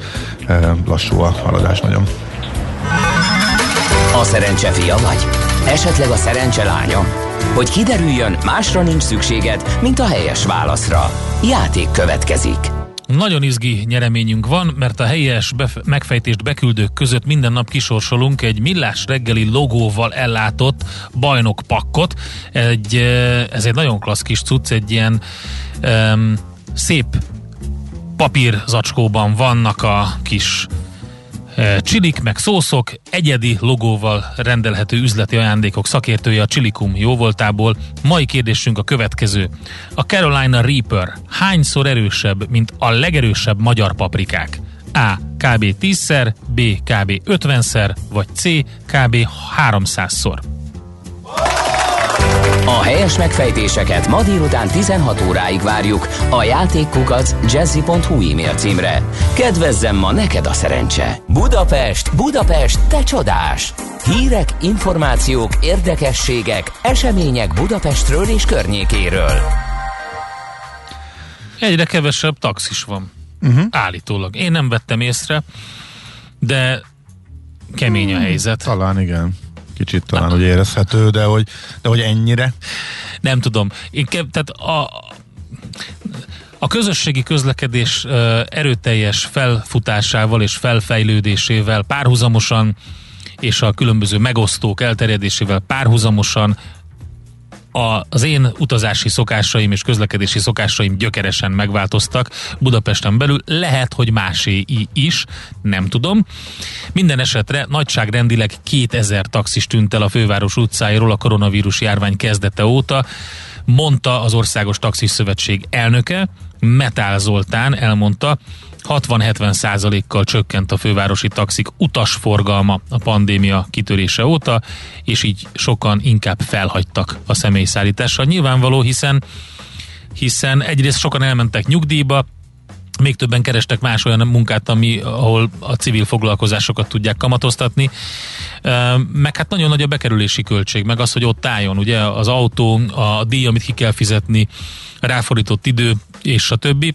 eh, lassú a haladás nagyon. A szerencse fia vagy? Esetleg a szerencse lánya? Hogy kiderüljön, másra nincs szükséged, mint a helyes válaszra. Játék következik. Nagyon izgi nyereményünk van, mert a helyes bef- megfejtést beküldők között minden nap kisorsolunk egy millás reggeli logóval ellátott bajnok pakkot. Egy, ez egy nagyon klassz kis cucc, egy ilyen um, szép papír zacskóban vannak a kis Csilik meg szószok, egyedi logóval rendelhető üzleti ajándékok szakértője a Csilikum jóvoltából. Mai kérdésünk a következő. A Carolina Reaper hányszor erősebb, mint a legerősebb magyar paprikák? A. kb. 10-szer, B. kb. 50-szer, vagy C. kb. 300-szor. A helyes megfejtéseket ma délután 16 óráig várjuk a játékkukac jazzy.hu e-mail címre. Kedvezzem ma neked a szerencse! Budapest, Budapest, te csodás! Hírek, információk, érdekességek, események Budapestről és környékéről. Egyre kevesebb taxis van. Uh-huh. Állítólag. Én nem vettem észre, de kemény a helyzet. Talán igen kicsit talán, hogy érezhető, de hogy, de hogy ennyire? Nem tudom. Én ke- tehát a, a közösségi közlekedés erőteljes felfutásával és felfejlődésével párhuzamosan és a különböző megosztók elterjedésével párhuzamosan a, az én utazási szokásaim és közlekedési szokásaim gyökeresen megváltoztak Budapesten belül. Lehet, hogy másé is, nem tudom. Minden esetre nagyságrendileg 2000 taxis tűnt el a főváros utcáiról a koronavírus járvány kezdete óta, mondta az Országos Taxis Szövetség elnöke, Metál Zoltán elmondta, 60-70 százalékkal csökkent a fővárosi taxik utasforgalma a pandémia kitörése óta, és így sokan inkább felhagytak a személyszállításra. Nyilvánvaló, hiszen hiszen egyrészt sokan elmentek nyugdíjba, még többen kerestek más olyan munkát, ami, ahol a civil foglalkozásokat tudják kamatoztatni, meg hát nagyon nagy a bekerülési költség, meg az, hogy ott álljon, ugye az autó, a díj, amit ki kell fizetni, ráfordított idő, és a többi.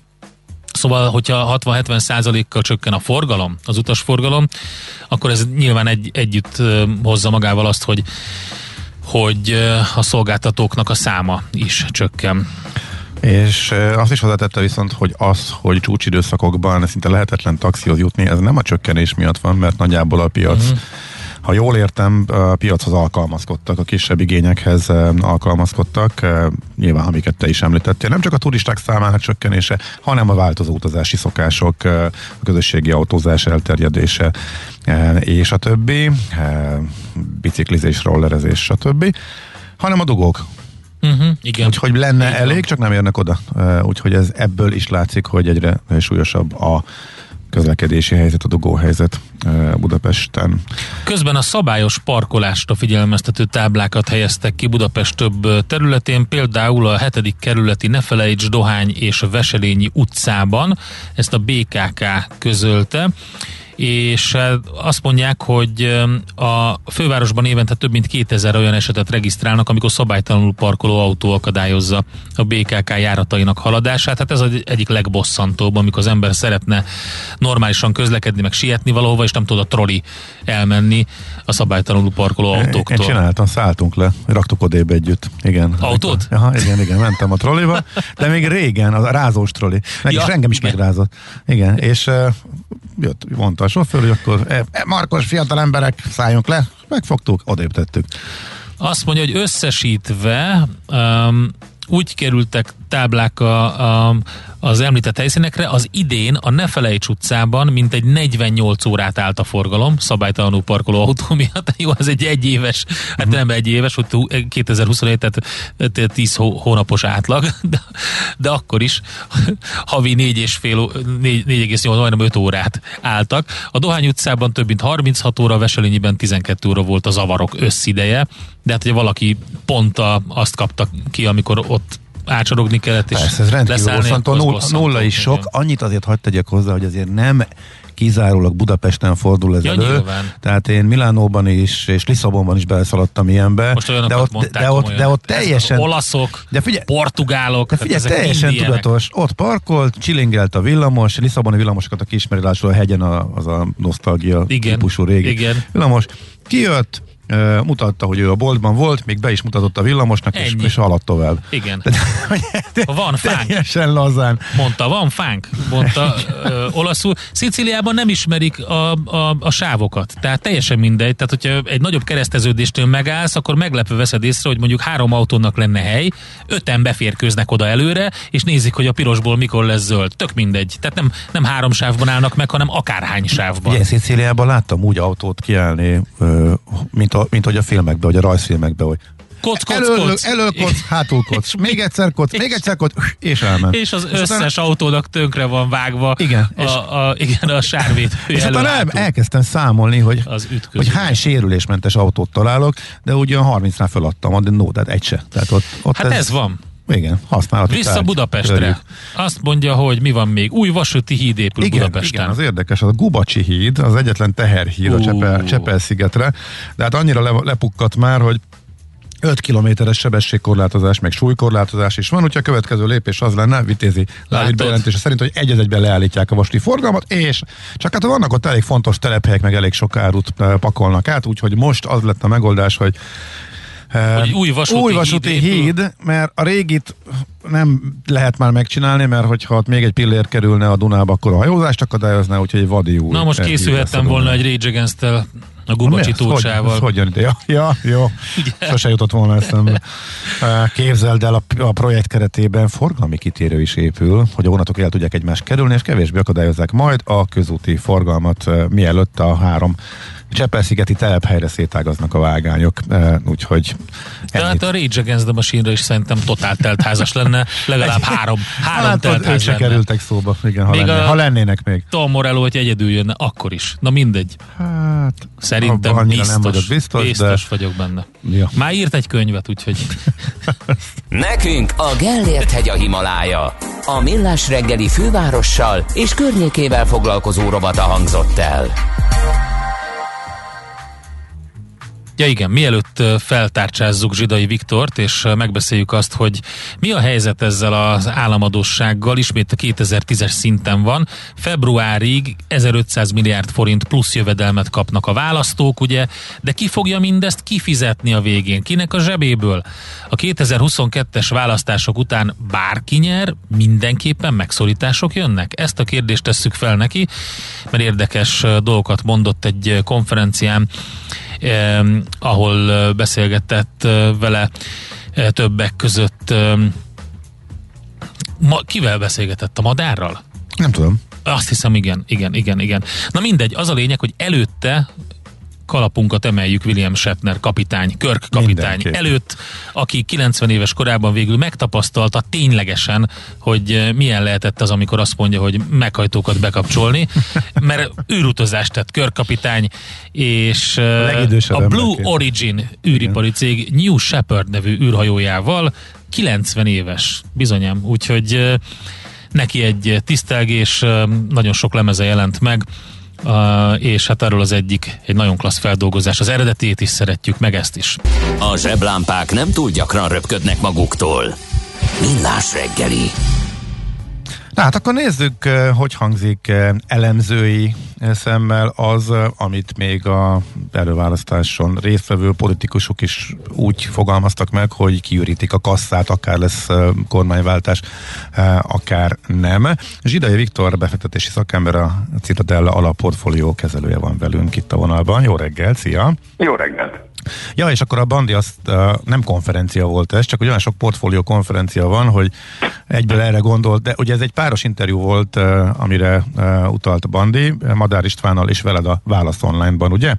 Szóval, hogyha 60-70 százalékkal csökken a forgalom, az utasforgalom, akkor ez nyilván egy, együtt hozza magával azt, hogy, hogy a szolgáltatóknak a száma is csökken. És azt is hozzátette viszont, hogy az, hogy csúcsidőszakokban szinte lehetetlen taxihoz jutni, ez nem a csökkenés miatt van, mert nagyjából a piac uh-huh ha jól értem, a piachoz alkalmazkodtak, a kisebb igényekhez alkalmazkodtak, nyilván amiket te is említettél, nem csak a turisták számának csökkenése, hanem a változó utazási szokások, a közösségi autózás elterjedése, és a többi, biciklizés, rollerezés, többi, hanem a dugók, Uh-huh, igen. Úgyhogy lenne igen. elég, csak nem érnek oda. Úgyhogy ez ebből is látszik, hogy egyre súlyosabb a közlekedési helyzet, a dugóhelyzet Budapesten. Közben a szabályos parkolásra figyelmeztető táblákat helyeztek ki Budapest több területén, például a 7. kerületi Nefelejts, Dohány és Veselényi utcában, ezt a BKK közölte és eh, azt mondják, hogy eh, a fővárosban évente több mint 2000 olyan esetet regisztrálnak, amikor szabálytalanul parkoló autó akadályozza a BKK járatainak haladását. Hát ez az egyik legbosszantóbb, amikor az ember szeretne normálisan közlekedni, meg sietni valahova, és nem tud a troli elmenni a szabálytalanul parkoló autóktól. Én csináltam, szálltunk le, raktuk odébb együtt. Igen. Autót? Aha, igen, igen, mentem a trolliba, de még régen, a rázós troli. Meg ja, is engem is igen. megrázott. Igen, és uh, jött, mondta a sofőr, hogy akkor e, e, Markos fiatal emberek, szálljunk le, megfogtuk, odébb tettük. Azt mondja, hogy összesítve um, úgy kerültek táblák a, a, az említett helyszínekre, az idén a Nefelejts utcában mintegy 48 órát állt a forgalom, szabálytalanul parkoló autó miatt. Jó, ez egy egyéves, hát nem egy éves, hogy 2027, tehát 10 hónapos átlag, de, de akkor is havi 4,5, majdnem 5 órát álltak. A Dohány utcában több mint 36 óra, Veselényiben 12 óra volt a zavarok összideje, de hát ugye valaki pont a, azt kapta ki, amikor ott ácsorogni kellett, és Persze, ez rendkívül bosszantó, nulla, nulla is sok. Igen. Annyit azért hagyd tegyek hozzá, hogy azért nem kizárólag Budapesten fordul ez ja, elő. Nyilván. Tehát én Milánóban is, és Lisszabonban is beleszaladtam ilyenbe. Most de ott, mondták, de ott, de ott teljesen... Olaszok, de figyelj, portugálok. De figyelj, teljesen tudatos. Ott parkolt, chillingelt a villamos, Lisszaboni villamosokat, aki ismeri a hegyen a, az a nosztalgia igen, típusú régi igen. villamos. Kijött, mutatta, hogy ő a boltban volt, még be is mutatott a villamosnak, és, és haladt tovább. Igen. De, de, van fánk. Teljesen lazán. Mondta, van fánk, mondta ö, olaszul. Sziciliában nem ismerik a, a, a sávokat, tehát teljesen mindegy. Tehát, hogyha egy nagyobb kereszteződéstől megállsz, akkor meglepő veszed észre, hogy mondjuk három autónak lenne hely, öten beférkőznek oda előre, és nézik, hogy a pirosból mikor lesz zöld. Tök mindegy. Tehát nem, nem három sávban állnak meg, hanem akárhány sávban. Igen, Sziciliában láttam úgy autót kiállni, mint a mint hogy a filmekben, vagy a rajzfilmekben, hogy koc, koc, elől, koc. Elől koc, hátul koc, még egyszer koc, még egyszer koc, és elment. És az és összes utána... autónak tönkre van vágva igen, a, a, igen, a sárvét. És utána el, elkezdtem számolni, hogy, az hogy hány sérülésmentes autót találok, de ugyan 30-nál feladtam, de no, tehát egy se. Tehát ott, ott hát ez, ez van. Igen, használati Vissza tárgy. Budapestre. Körjük. Azt mondja, hogy mi van még. Új vasúti híd épül igen, Budapesten. Igen, az érdekes, az a Gubacsi híd, az egyetlen teherhíd uh. a Csepel, Csepel-szigetre, de hát annyira le, lepukkat már, hogy 5 kilométeres sebességkorlátozás, meg súlykorlátozás is van, úgyhogy a következő lépés az lenne, vitézi Lávid bejelentése szerint, hogy egy egyben leállítják a vasúti forgalmat, és csak hát vannak ott elég fontos telephelyek, meg elég sok árut eh, pakolnak át, úgyhogy most az lett a megoldás, hogy hogy új vasúti, új vasúti híd, híd, mert a régit nem lehet már megcsinálni, mert hogyha ott még egy pillér kerülne a Dunába, akkor a hajózást akadályozná, úgyhogy egy vadi új. Na most készülhettem volna egy Rage against a Gubacsi túlcsával. Hogy, hogy jön ide? Ja, ja jó. Ugye? Sose jutott volna eszembe. Képzeld el, a, a projekt keretében forgalmi kitérő is épül, hogy a vonatok el tudják egymást kerülni, és kevésbé akadályozzák majd a közúti forgalmat, mielőtt a három Csepel-szigeti telephelyre szétágaznak a vágányok, úgyhogy... De hát a Rage Against the Machine-ra is szerintem totál teltházas lenne, legalább három, három hát, teltház se kerültek szóba, igen, ha, lenné, ha lennének még. Tom Morello, hogy egyedül jönne, akkor is. Na mindegy. Hát, szerintem biztos, nem vagyok biztos, biztos de... vagyok benne. Ja. Már írt egy könyvet, úgyhogy... Nekünk a Gellért hegy a Himalája. A Millás reggeli fővárossal és környékével foglalkozó robata hangzott el. Ja igen, mielőtt feltárcsázzuk Zsidai Viktort, és megbeszéljük azt, hogy mi a helyzet ezzel az államadósággal, ismét a 2010-es szinten van. Februárig 1500 milliárd forint plusz jövedelmet kapnak a választók, ugye, de ki fogja mindezt kifizetni a végén? Kinek a zsebéből? A 2022-es választások után bárki nyer, mindenképpen megszorítások jönnek? Ezt a kérdést tesszük fel neki, mert érdekes dolgokat mondott egy konferencián eh, ahol beszélgetett vele többek között. Ma, kivel beszélgetett? A madárral? Nem tudom. Azt hiszem, igen, igen, igen, igen. Na mindegy, az a lényeg, hogy előtte kalapunkat emeljük William Shatner kapitány, Körk kapitány Mindenki. előtt, aki 90 éves korában végül megtapasztalta ténylegesen, hogy eh, milyen lehetett az, amikor azt mondja, hogy meghajtókat bekapcsolni, mert űrutazást tett Körk kapitány, és eh, a, a Blue Origin űripari cég New Shepard nevű űrhajójával 90 éves, bizonyám, úgyhogy eh, neki egy tisztelgés, nagyon sok lemeze jelent meg, Uh, és hát arról az egyik egy nagyon klassz feldolgozás. Az eredetét is szeretjük, meg ezt is. A zseblámpák nem túl gyakran röpködnek maguktól. Millás reggeli. Na hát akkor nézzük, eh, hogy hangzik eh, elemzői eh, szemmel az, amit még a előválasztáson résztvevő politikusok is úgy fogalmaztak meg, hogy kiürítik a kasszát, akár lesz kormányváltás, akár nem. Zsidai Viktor befektetési szakember, a Citadella alapportfólió kezelője van velünk itt a vonalban. Jó reggel, szia! Jó reggelt! Ja, és akkor a Bandi azt uh, nem konferencia volt ez, csak olyan sok portfólió konferencia van, hogy egyből erre gondolt, de ugye ez egy páros interjú volt, uh, amire uh, utalt a Bandi, Madár Istvánnal és veled a Válasz Online-ban, ugye?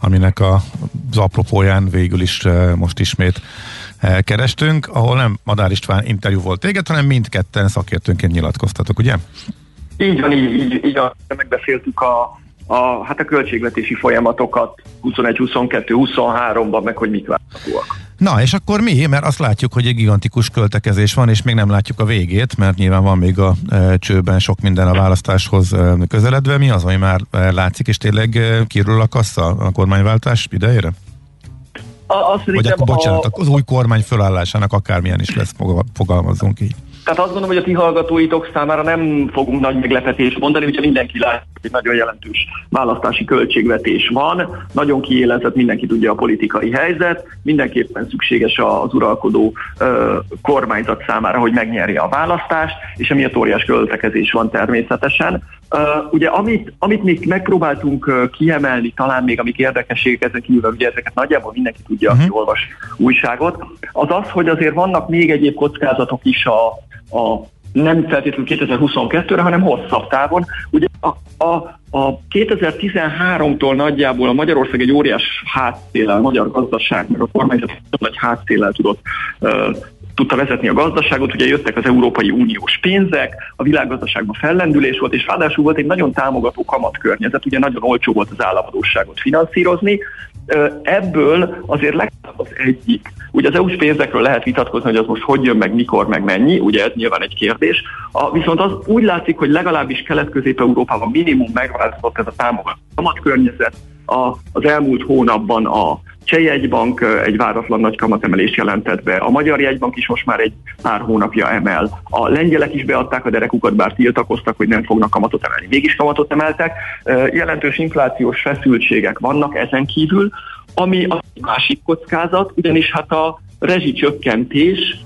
Aminek a, az apropóján végül is uh, most ismét uh, kerestünk, ahol nem Madár István interjú volt téged, hanem mindketten szakértőnként nyilatkoztatok, ugye? Így van, így, így, így megbeszéltük a a, hát a költségvetési folyamatokat 21, 22, 23-ban, meg hogy mik várhatóak. Na, és akkor mi? Mert azt látjuk, hogy egy gigantikus költekezés van, és még nem látjuk a végét, mert nyilván van még a e, csőben sok minden a választáshoz e, közeledve. Mi az, ami már e, látszik, és tényleg e, kirül a kassa a kormányváltás idejére? A, azt Vagy akkor, bocsánat, a... az új kormány fölállásának akármilyen is lesz, fogalmazzunk így. Tehát azt gondolom, hogy a ti hallgatóitok számára nem fogunk nagy meglepetést mondani, ugye mindenki lát, hogy nagyon jelentős választási költségvetés van, nagyon kiélezett, mindenki tudja a politikai helyzet, mindenképpen szükséges az uralkodó ö, kormányzat számára, hogy megnyerje a választást, és emiatt óriás költekezés van természetesen. Uh, ugye amit, amit még megpróbáltunk uh, kiemelni, talán még amik érdekességek ezen kívül, ugye ezeket nagyjából mindenki tudja, uh-huh. aki mhm. olvas újságot, az az, hogy azért vannak még egyéb kockázatok is a, a nem feltétlenül 2022-re, hanem hosszabb távon. Ugye a, a, a 2013-tól nagyjából a Magyarország egy óriás hátszéllel, a magyar gazdaság, meg a kormányzat nagy hátszéllel tudott uh, tudta vezetni a gazdaságot, ugye jöttek az Európai Uniós pénzek, a világgazdaságban fellendülés volt, és ráadásul volt egy nagyon támogató kamatkörnyezet, ugye nagyon olcsó volt az államadóságot finanszírozni, Ebből azért legalább az egyik, ugye az EU-s pénzekről lehet vitatkozni, hogy az most hogy jön meg, mikor, meg mennyi, ugye ez nyilván egy kérdés, a, viszont az úgy látszik, hogy legalábbis Kelet-Közép-Európában minimum megváltozott ez a támogató kamatkörnyezet, a, az elmúlt hónapban a Cseh jegybank egy váratlan nagy kamatemelést jelentett be. A Magyar jegybank is most már egy pár hónapja emel. A lengyelek is beadták a derekukat, bár tiltakoztak, hogy nem fognak kamatot emelni. Mégis kamatot emeltek. Jelentős inflációs feszültségek vannak ezen kívül, ami a másik kockázat, ugyanis hát a rezsicsökkentés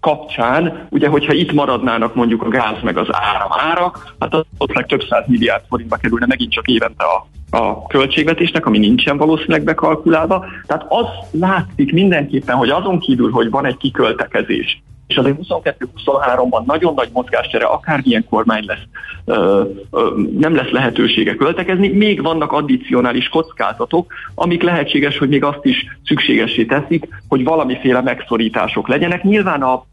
kapcsán, ugye, hogyha itt maradnának mondjuk a gáz meg az áram árak, hát az ott meg több száz milliárd forintba kerülne megint csak évente a, a költségvetésnek, ami nincsen valószínűleg bekalkulálva. Tehát az látszik mindenképpen, hogy azon kívül, hogy van egy kiköltekezés, és azért 22-23-ban nagyon nagy mozgástere, akármilyen kormány lesz, ö, ö, nem lesz lehetősége költekezni, még vannak addicionális kockázatok, amik lehetséges, hogy még azt is szükségesé teszik, hogy valamiféle megszorítások legyenek. Nyilván a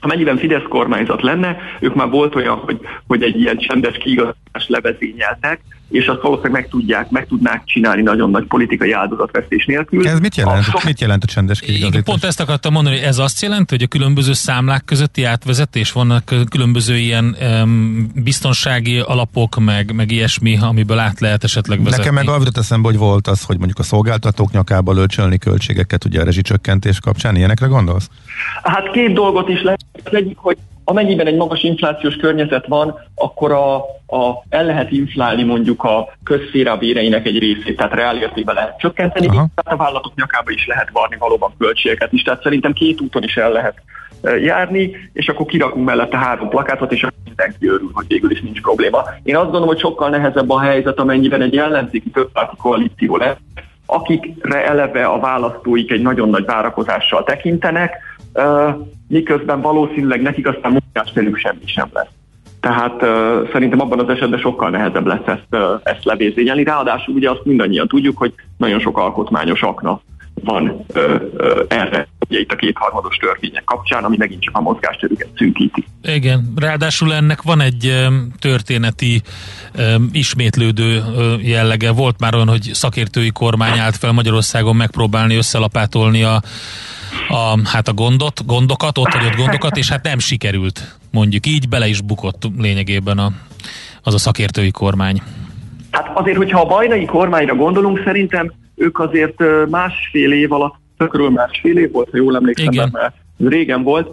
Amennyiben Fidesz kormányzat lenne, ők már volt olyan, hogy, hogy egy ilyen csendes kiigazítást levezényeltek, és azt valószínűleg meg tudják, meg tudnák csinálni nagyon nagy politikai áldozatvesztés nélkül. Ez mit jelent? A, mit jelent a csendes kiigazítás? Pont ezt akartam mondani, hogy ez azt jelenti, hogy a különböző számlák közötti átvezetés vannak különböző ilyen um, biztonsági alapok, meg, meg ilyesmi, amiből át lehet esetleg vezetni. Nekem meg arra eszembe, hogy volt az, hogy mondjuk a szolgáltatók nyakába lölcsölni költségeket, ugye a rezsicsökkentés kapcsán, ilyenekre gondolsz? Hát két dolgot is lehet. Az egyik, hogy amennyiben egy magas inflációs környezet van, akkor a, a, el lehet inflálni mondjuk a közszféra béreinek egy részét, tehát reálértékben lehet csökkenteni, Aha. tehát a vállalatok nyakába is lehet varni valóban költségeket is, tehát szerintem két úton is el lehet járni, és akkor kirakunk mellette három plakátot, és akkor mindenki örül, hogy végül is nincs probléma. Én azt gondolom, hogy sokkal nehezebb a helyzet, amennyiben egy ellenzéki többpárti koalíció lesz, akikre eleve a választóik egy nagyon nagy várakozással tekintenek, miközben valószínűleg nekik aztán munkásterük semmi sem lesz. Tehát uh, szerintem abban az esetben sokkal nehezebb lesz ezt, uh, ezt levézényelni. Ráadásul ugye azt mindannyian tudjuk, hogy nagyon sok alkotmányos akna van uh, uh, erre, ugye itt a kétharmados törvények kapcsán, ami megint csak a mozgásterüket szűkíti. Igen, ráadásul ennek van egy um, történeti um, ismétlődő uh, jellege. Volt már olyan, hogy szakértői kormány állt fel Magyarországon megpróbálni összelapátolni a a, hát a gondot, gondokat, ott hagyott gondokat, és hát nem sikerült, mondjuk így, bele is bukott lényegében a, az a szakértői kormány. Hát azért, hogyha a bajnai kormányra gondolunk, szerintem ők azért másfél év alatt, tökről másfél év volt, ha jól emlékszem, Igen. mert régen volt,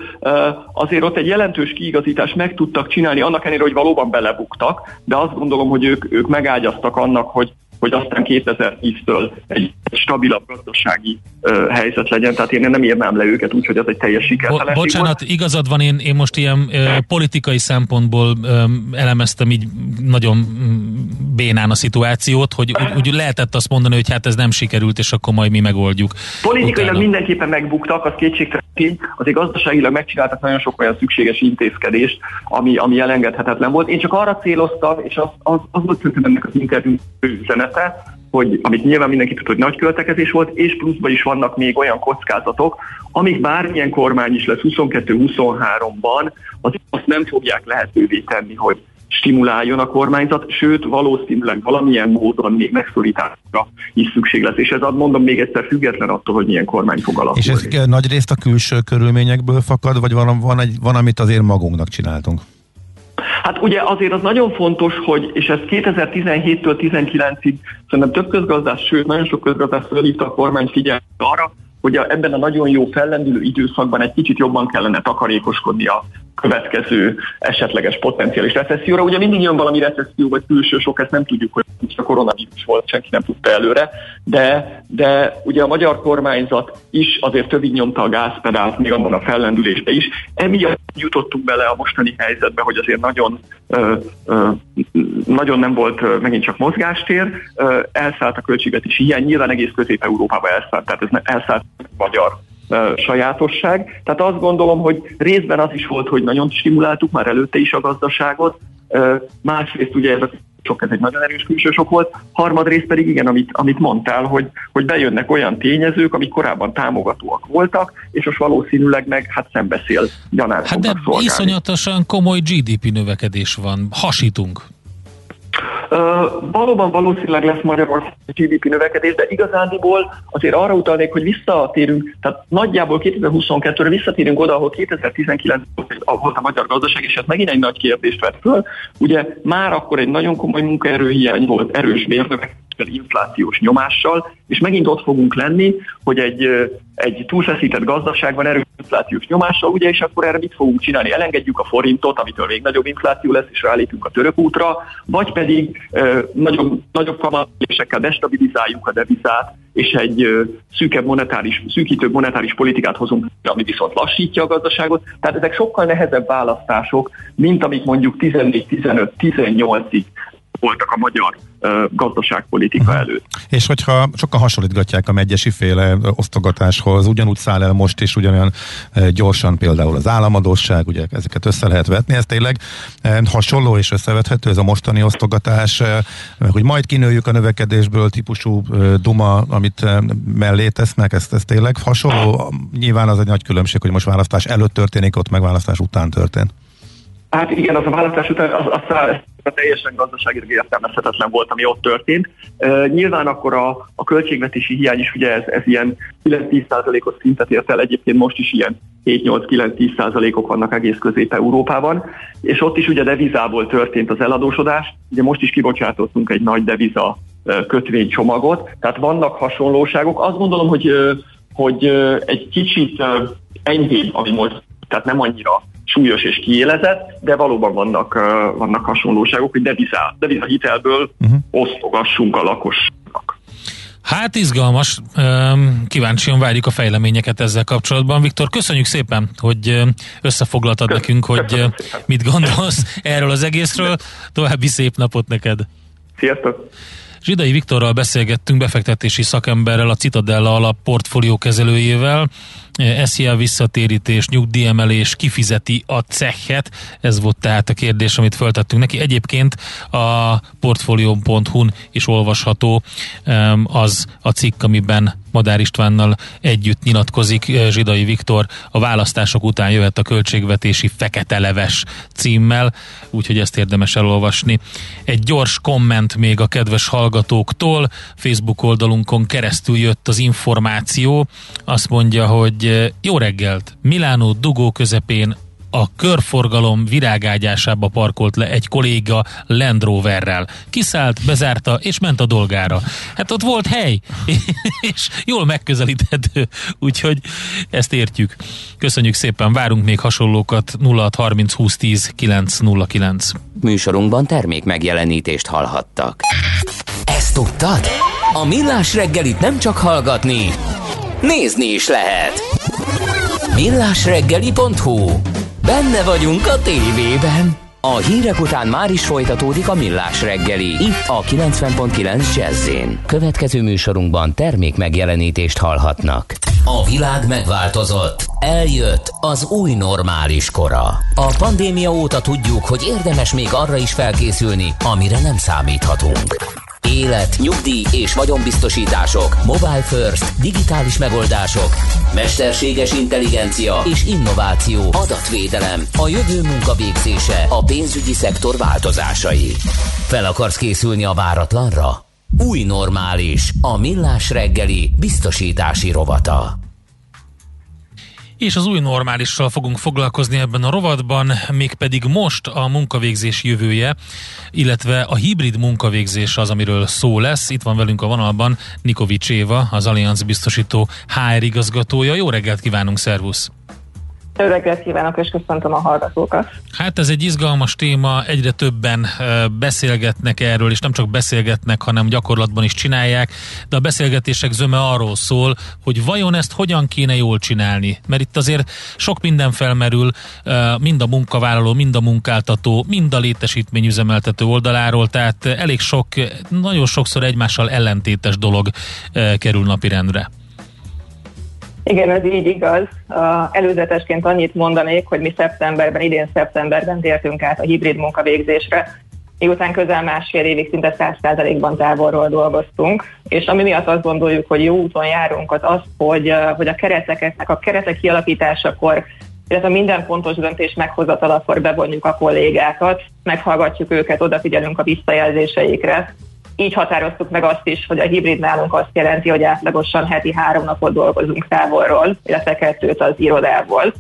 azért ott egy jelentős kiigazítást meg tudtak csinálni, annak ellenére, hogy valóban belebuktak, de azt gondolom, hogy ők, ők megágyaztak annak, hogy hogy aztán 2010-től egy stabilabb gazdasági ö, helyzet legyen, tehát én nem írnám le őket úgy, hogy ez egy teljes sikertelenség Bo- Bocsánat, volt. igazad van, én, én most ilyen ö, politikai szempontból ö, elemeztem így nagyon mm, bénán a szituációt, hogy úgy, úgy lehetett azt mondani, hogy hát ez nem sikerült, és akkor majd mi megoldjuk. Politikailag mindenképpen megbuktak, az kétségtelen tény, azért gazdaságilag megcsináltak nagyon sok olyan szükséges intézkedést, ami, ami elengedhetetlen volt. Én csak arra céloztam, és az, az, az volt szerintem ennek az interjú üzenet, területe, hogy amit nyilván mindenki tud, hogy nagy költekezés volt, és pluszban is vannak még olyan kockázatok, amik bármilyen kormány is lesz 22-23-ban, az azt nem fogják lehetővé tenni, hogy stimuláljon a kormányzat, sőt valószínűleg valamilyen módon még megszorításra is szükség lesz. És ez ad mondom még egyszer független attól, hogy milyen kormány fog alakulni. És ez nagy részt a külső körülményekből fakad, vagy van, van, egy, van amit azért magunknak csináltunk? Hát ugye azért az nagyon fontos, hogy, és ez 2017-től 19-ig szerintem több közgazdás, sőt nagyon sok közgazdás felhívta a kormány figyelmet arra, hogy a, ebben a nagyon jó fellendülő időszakban egy kicsit jobban kellene takarékoskodni a következő esetleges potenciális recesszióra. Ugye mindig jön valami recesszió vagy külső sok, ezt nem tudjuk, hogy a koronavírus volt, senki nem tudta előre, de, de ugye a magyar kormányzat is azért többig nyomta a gázpedált még abban a fellendülésbe is. Emiatt jutottunk bele a mostani helyzetbe, hogy azért nagyon, ö, ö, nagyon nem volt megint csak mozgástér, ö, elszállt a költségvetési hiány, nyilván egész Közép-Európába elszállt, tehát ez elszállt magyar sajátosság. Tehát azt gondolom, hogy részben az is volt, hogy nagyon stimuláltuk már előtte is a gazdaságot, másrészt ugye ez a sok, ez egy nagyon erős külső sok volt, harmadrészt pedig igen, amit, amit mondtál, hogy, hogy bejönnek olyan tényezők, amik korábban támogatóak voltak, és most valószínűleg meg hát szembeszél gyanát Hát de szolgálni. iszonyatosan komoly GDP növekedés van, hasítunk. Valóban valószínűleg lesz Magyarország GDP növekedés, de igazándiból azért arra utalnék, hogy visszatérünk, tehát nagyjából 2022-re visszatérünk oda, ahol 2019 volt a magyar gazdaság, és ez megint egy nagy kérdést vett föl. Ugye már akkor egy nagyon komoly munkaerőhiány volt, erős bérnövekedés, inflációs nyomással, és megint ott fogunk lenni, hogy egy, egy túlfeszített gazdaságban erős inflációs nyomással, ugye, és akkor erre mit fogunk csinálni? Elengedjük a forintot, amitől még nagyobb infláció lesz, és ráállítunk a török útra, vagy pedig ö, nagyobb, nagyobb kamatésekkel destabilizáljuk a devizát, és egy ö, szűkebb monetáris, szűkítőbb monetáris politikát hozunk, ami viszont lassítja a gazdaságot. Tehát ezek sokkal nehezebb választások, mint amik mondjuk 14, 15, 18-ig voltak a magyar gazdaságpolitika uh-huh. előtt. És hogyha sokan hasonlítgatják a megyesi féle osztogatáshoz, ugyanúgy száll el most is ugyanolyan gyorsan például az államadóság, ugye ezeket össze lehet vetni, ez tényleg hasonló és összevethető ez a mostani osztogatás, hogy majd kinőjük a növekedésből típusú duma, amit mellé tesznek, ez, ez tényleg hasonló? Nyilván az egy nagy különbség, hogy most választás előtt történik, ott megválasztás után történt. Hát igen, az a választás után az, az, az teljesen gazdaságilag értelmezhetetlen volt, ami ott történt. Nyilván akkor a, a költségvetési hiány is ugye ez, ez ilyen 9-10%-os szintet ért el, egyébként most is ilyen 7-8-9-10%-ok vannak egész Közép-Európában, és ott is ugye devizából történt az eladósodás, ugye most is kibocsátottunk egy nagy deviza kötvénycsomagot, tehát vannak hasonlóságok. Azt gondolom, hogy, hogy egy kicsit enyhébb, ami most, tehát nem annyira súlyos és kiélezett, de valóban vannak, vannak hasonlóságok, hogy deviza, deviza hitelből uh-huh. osztogassunk a lakosnak. Hát izgalmas, kíváncsian várjuk a fejleményeket ezzel kapcsolatban. Viktor, köszönjük szépen, hogy összefoglaltad Köszönöm. nekünk, hogy mit gondolsz erről az egészről. További szép napot neked! Sziasztok! Zsidai Viktorral beszélgettünk befektetési szakemberrel, a Citadella alap portfólió kezelőjével. SZIA visszatérítés, nyugdíjemelés kifizeti a cechet? Ez volt tehát a kérdés, amit föltettünk neki. Egyébként a portfolio.hu-n is olvasható az a cikk, amiben Madár Istvánnal együtt nyilatkozik eh, Zsidai Viktor. A választások után jöhet a költségvetési fekete leves címmel, úgyhogy ezt érdemes elolvasni. Egy gyors komment még a kedves hallgatóktól. Facebook oldalunkon keresztül jött az információ. Azt mondja, hogy eh, jó reggelt! Milánó dugó közepén a körforgalom virágágyásába parkolt le egy kolléga Land Roverrel. Kiszállt, bezárta, és ment a dolgára. Hát ott volt hely, és jól megközelíthető, úgyhogy ezt értjük. Köszönjük szépen, várunk még hasonlókat 0630 2010 909. Műsorunkban termék megjelenítést hallhattak. Ezt tudtad? A Millás reggelit nem csak hallgatni, nézni is lehet. millásreggeli.hu Benne vagyunk a tévében. A hírek után már is folytatódik a millás reggeli. Itt a 90.9 jazz Következő műsorunkban termék megjelenítést hallhatnak. A világ megváltozott. Eljött az új normális kora. A pandémia óta tudjuk, hogy érdemes még arra is felkészülni, amire nem számíthatunk. Élet, nyugdíj és vagyonbiztosítások, mobile first, digitális megoldások, mesterséges intelligencia és innováció, adatvédelem, a jövő munkavégzése, a pénzügyi szektor változásai. Fel akarsz készülni a váratlanra? Új normális, a millás reggeli biztosítási rovata és az új normálissal fogunk foglalkozni ebben a rovatban, mégpedig most a munkavégzés jövője, illetve a hibrid munkavégzés az, amiről szó lesz. Itt van velünk a vonalban Nikovics Éva, az Allianz biztosító HR igazgatója. Jó reggelt kívánunk, szervusz! Jó reggelt kívánok, és köszöntöm a hallgatókat. Hát ez egy izgalmas téma, egyre többen beszélgetnek erről, és nem csak beszélgetnek, hanem gyakorlatban is csinálják, de a beszélgetések zöme arról szól, hogy vajon ezt hogyan kéne jól csinálni. Mert itt azért sok minden felmerül, mind a munkavállaló, mind a munkáltató, mind a létesítményüzemeltető oldaláról, tehát elég sok, nagyon sokszor egymással ellentétes dolog kerül napirendre. Igen, ez így igaz. Előzetesként annyit mondanék, hogy mi szeptemberben, idén szeptemberben tértünk át a hibrid munkavégzésre, miután közel másfél évig szinte 100%-ban távolról dolgoztunk, és ami miatt azt gondoljuk, hogy jó úton járunk, az az, hogy, hogy a kereteknek a keretek kialakításakor, illetve minden fontos döntés meghozatalakor bevonjuk a kollégákat, meghallgatjuk őket, odafigyelünk a visszajelzéseikre, így határoztuk meg azt is, hogy a hibrid nálunk azt jelenti, hogy átlagosan heti három napot dolgozunk távolról, illetve kettőt az irodából.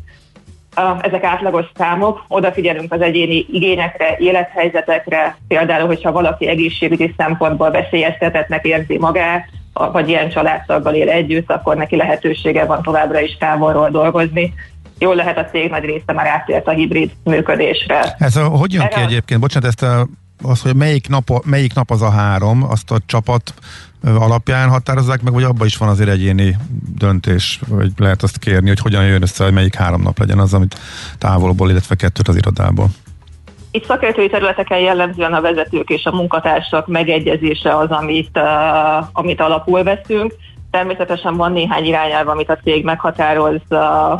Ezek átlagos számok, odafigyelünk az egyéni igényekre, élethelyzetekre, például, hogyha valaki egészségügyi szempontból veszélyeztetetnek érzi magát, vagy ilyen családtaggal él együtt, akkor neki lehetősége van továbbra is távolról dolgozni. Jól lehet a cég nagy része már átért a hibrid működésre. Ez a, hogy jön ki Erre... egyébként? Bocsánat, ezt a az, hogy melyik nap, melyik nap az a három, azt a csapat alapján határozzák meg, vagy abban is van azért egyéni döntés, vagy lehet azt kérni, hogy hogyan jön össze, hogy melyik három nap legyen az, amit távolból, illetve kettőt az irodából. Itt szakértői területeken jellemzően a vezetők és a munkatársak megegyezése az, amit, uh, amit alapul veszünk. Természetesen van néhány irányelv, amit a cég meghatároz,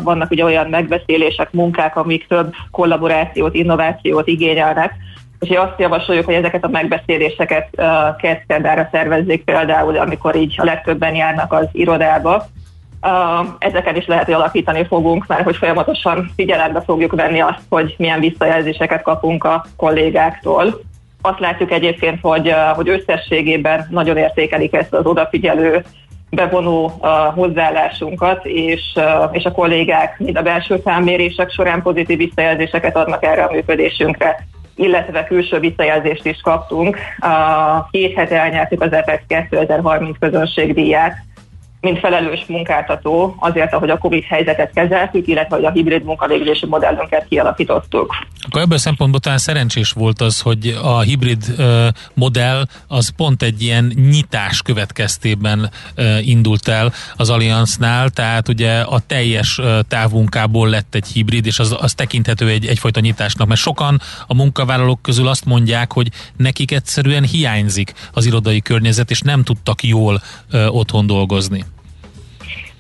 vannak ugye olyan megbeszélések, munkák, amik több kollaborációt, innovációt igényelnek, és azt javasoljuk, hogy ezeket a megbeszéléseket uh, szervezzék például, amikor így a legtöbben járnak az irodába. Ezeken is lehet, hogy alakítani fogunk, mert hogy folyamatosan figyelembe fogjuk venni azt, hogy milyen visszajelzéseket kapunk a kollégáktól. Azt látjuk egyébként, hogy, hogy összességében nagyon értékelik ezt az odafigyelő bevonó a hozzáállásunkat, és, és a kollégák mind a belső számmérések során pozitív visszajelzéseket adnak erre a működésünkre illetve külső visszajelzést is kaptunk. A két hete elnyertük az EPEX 2030 közönségdíját, mint felelős munkáltató azért, ahogy a COVID helyzetet kezeltük, illetve hogy a hibrid munkavégzési modellünket kialakítottuk. Akkor ebből a szempontból talán szerencsés volt az, hogy a hibrid uh, modell az pont egy ilyen nyitás következtében uh, indult el az Alliansnál, tehát ugye a teljes uh, távmunkából lett egy hibrid, és az, az tekinthető egy, egyfajta nyitásnak, mert sokan a munkavállalók közül azt mondják, hogy nekik egyszerűen hiányzik az irodai környezet, és nem tudtak jól uh, otthon dolgozni.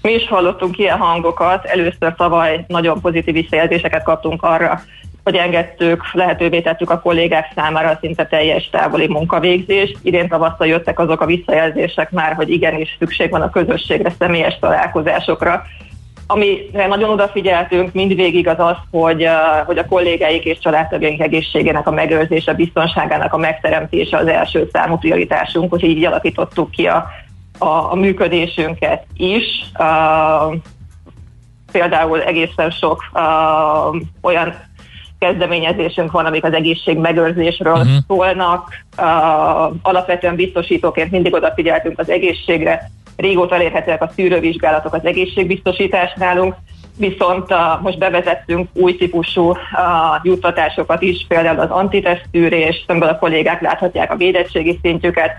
Mi is hallottunk ilyen hangokat, először tavaly nagyon pozitív visszajelzéseket kaptunk arra, hogy engedtük, lehetővé tettük a kollégák számára szinte teljes távoli munkavégzést. Idén tavasszal jöttek azok a visszajelzések már, hogy igenis szükség van a közösségre, személyes találkozásokra. Amire nagyon odafigyeltünk mindvégig az az, hogy, hogy a kollégáik és családtagjaink egészségének a megőrzése, biztonságának a megteremtése az első számú prioritásunk, hogy így alakítottuk ki a a, a működésünket is. Uh, például egészen sok uh, olyan kezdeményezésünk van, amik az egészség megőrzésről uh-huh. szólnak. Uh, alapvetően biztosítóként mindig odafigyeltünk az egészségre. Régóta elérhetőek a szűrővizsgálatok az egészségbiztosítás nálunk, viszont uh, most bevezettünk új típusú uh, juttatásokat is, például az antitesztűrés, amiből a kollégák láthatják a védettségi szintjüket,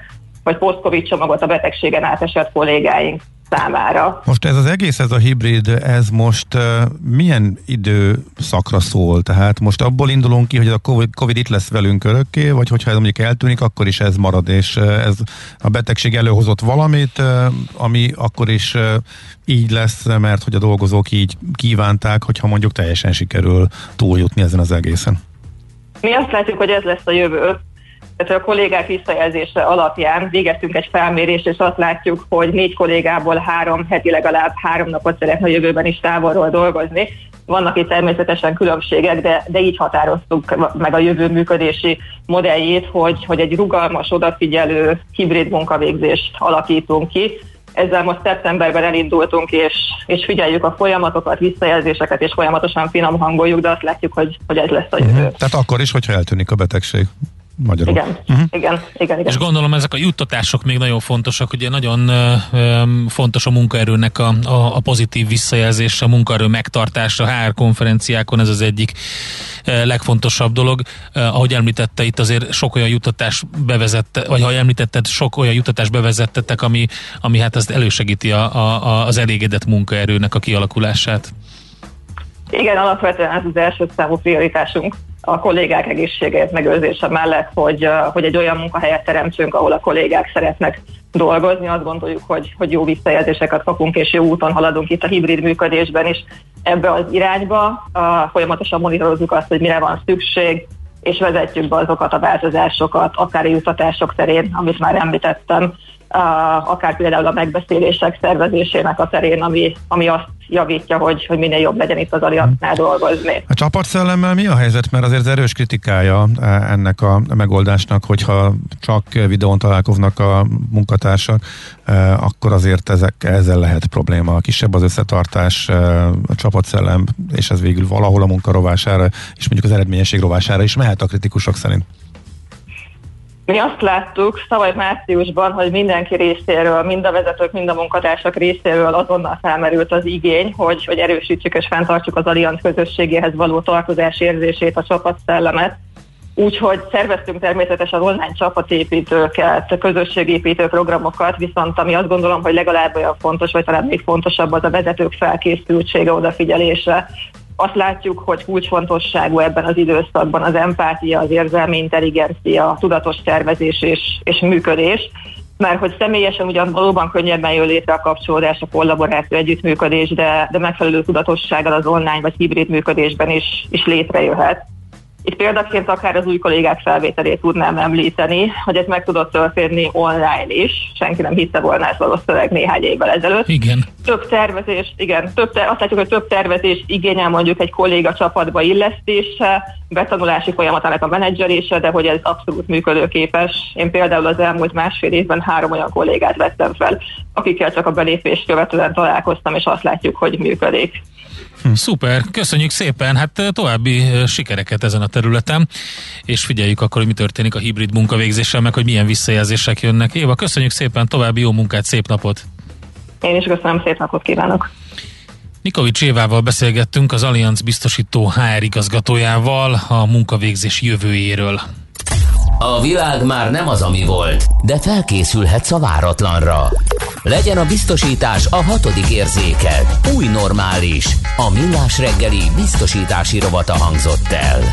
vagy post-covid csomagot a betegségen átesett kollégáink számára. Most ez az egész, ez a hibrid, ez most uh, milyen időszakra szól? Tehát most abból indulunk ki, hogy a COVID, COVID itt lesz velünk örökké, vagy hogyha ez mondjuk eltűnik, akkor is ez marad, és uh, ez a betegség előhozott valamit, uh, ami akkor is uh, így lesz, mert hogy a dolgozók így kívánták, hogyha mondjuk teljesen sikerül túljutni ezen az egészen. Mi azt látjuk, hogy ez lesz a jövő tehát a kollégák visszajelzése alapján végeztünk egy felmérést, és azt látjuk, hogy négy kollégából három heti legalább három napot szeretne a jövőben is távolról dolgozni. Vannak itt természetesen különbségek, de, de így határoztuk meg a jövő működési modelljét, hogy, hogy egy rugalmas, odafigyelő hibrid munkavégzést alakítunk ki. Ezzel most szeptemberben elindultunk, és, és figyeljük a folyamatokat, visszajelzéseket, és folyamatosan finom hangoljuk, de azt látjuk, hogy, hogy ez lesz a jövő. Uh-huh. Tehát akkor is, hogyha eltűnik a betegség. Magyarul. Igen, uh-huh. igen, igen, igen. És gondolom ezek a juttatások még nagyon fontosak, ugye nagyon uh, fontos a munkaerőnek a, a, a pozitív visszajelzése, a munkaerő megtartása, HR konferenciákon ez az egyik uh, legfontosabb dolog. Uh, ahogy említette, itt azért sok olyan juttatás bevezette, vagy ha említetted, sok olyan juttatás bevezettetek, ami, ami hát ezt elősegíti a, a, az elégedett munkaerőnek a kialakulását. Igen, alapvetően ez az első számú prioritásunk a kollégák egészségét megőrzése mellett, hogy, hogy egy olyan munkahelyet teremtsünk, ahol a kollégák szeretnek dolgozni. Azt gondoljuk, hogy, hogy jó visszajelzéseket kapunk, és jó úton haladunk itt a hibrid működésben is ebbe az irányba. Folyamatosan monitorozzuk azt, hogy mire van szükség, és vezetjük be azokat a változásokat, akár a jutatások terén, amit már említettem, akár például a megbeszélések szervezésének a terén, ami, ami azt javítja, hogy, hogy minél jobb legyen itt az Allianznál dolgozni. A csapatszellemmel mi a helyzet? Mert azért erős kritikája e, ennek a megoldásnak, hogyha csak videón találkoznak a munkatársak, e, akkor azért ezek, ezzel lehet probléma. Kisebb az összetartás, e, a csapatszellem, és ez végül valahol a munka rovására, és mondjuk az eredményesség rovására is mehet a kritikusok szerint. Mi azt láttuk tavaly márciusban, hogy mindenki részéről, mind a vezetők, mind a munkatársak részéről azonnal felmerült az igény, hogy, hogy erősítsük és fenntartsuk az Allianz közösségéhez való tartozás érzését, a csapatszellemet. Úgyhogy szerveztünk természetesen online csapatépítőket, közösségépítő programokat, viszont ami azt gondolom, hogy legalább olyan fontos, vagy talán még fontosabb az a vezetők felkészültsége, odafigyelése, azt látjuk, hogy kulcsfontosságú ebben az időszakban az empátia, az érzelmi intelligencia, a tudatos tervezés és, és működés, mert hogy személyesen ugyan valóban könnyebben jön létre a kapcsolódás, a kollaboráció, együttműködés, de, de megfelelő tudatossággal az online vagy hibrid működésben is, is létrejöhet. Itt példaként akár az új kollégák felvételét tudnám említeni, hogy ez meg tudott történni online is. Senki nem hitte volna ezt valószínűleg néhány évvel ezelőtt. Igen. Több tervezés, igen, több ter- azt látjuk, hogy több tervezés igényel mondjuk egy kolléga csapatba illesztése, betanulási folyamatának a menedzselése, de hogy ez abszolút működőképes. Én például az elmúlt másfél évben három olyan kollégát vettem fel, akikkel csak a belépést követően találkoztam, és azt látjuk, hogy működik. Hm. Szuper, köszönjük szépen, hát további sikereket ezen a területen, és figyeljük akkor, hogy mi történik a hibrid munkavégzéssel, meg hogy milyen visszajelzések jönnek. Éva, köszönjük szépen, további jó munkát, szép napot! Én is köszönöm, szép napot kívánok! Nikovics Évával beszélgettünk az Allianz biztosító HR igazgatójával a munkavégzés jövőjéről. A világ már nem az, ami volt, de felkészülhetsz a váratlanra. Legyen a biztosítás a hatodik érzéked. Új normális. A millás reggeli biztosítási rovata hangzott el.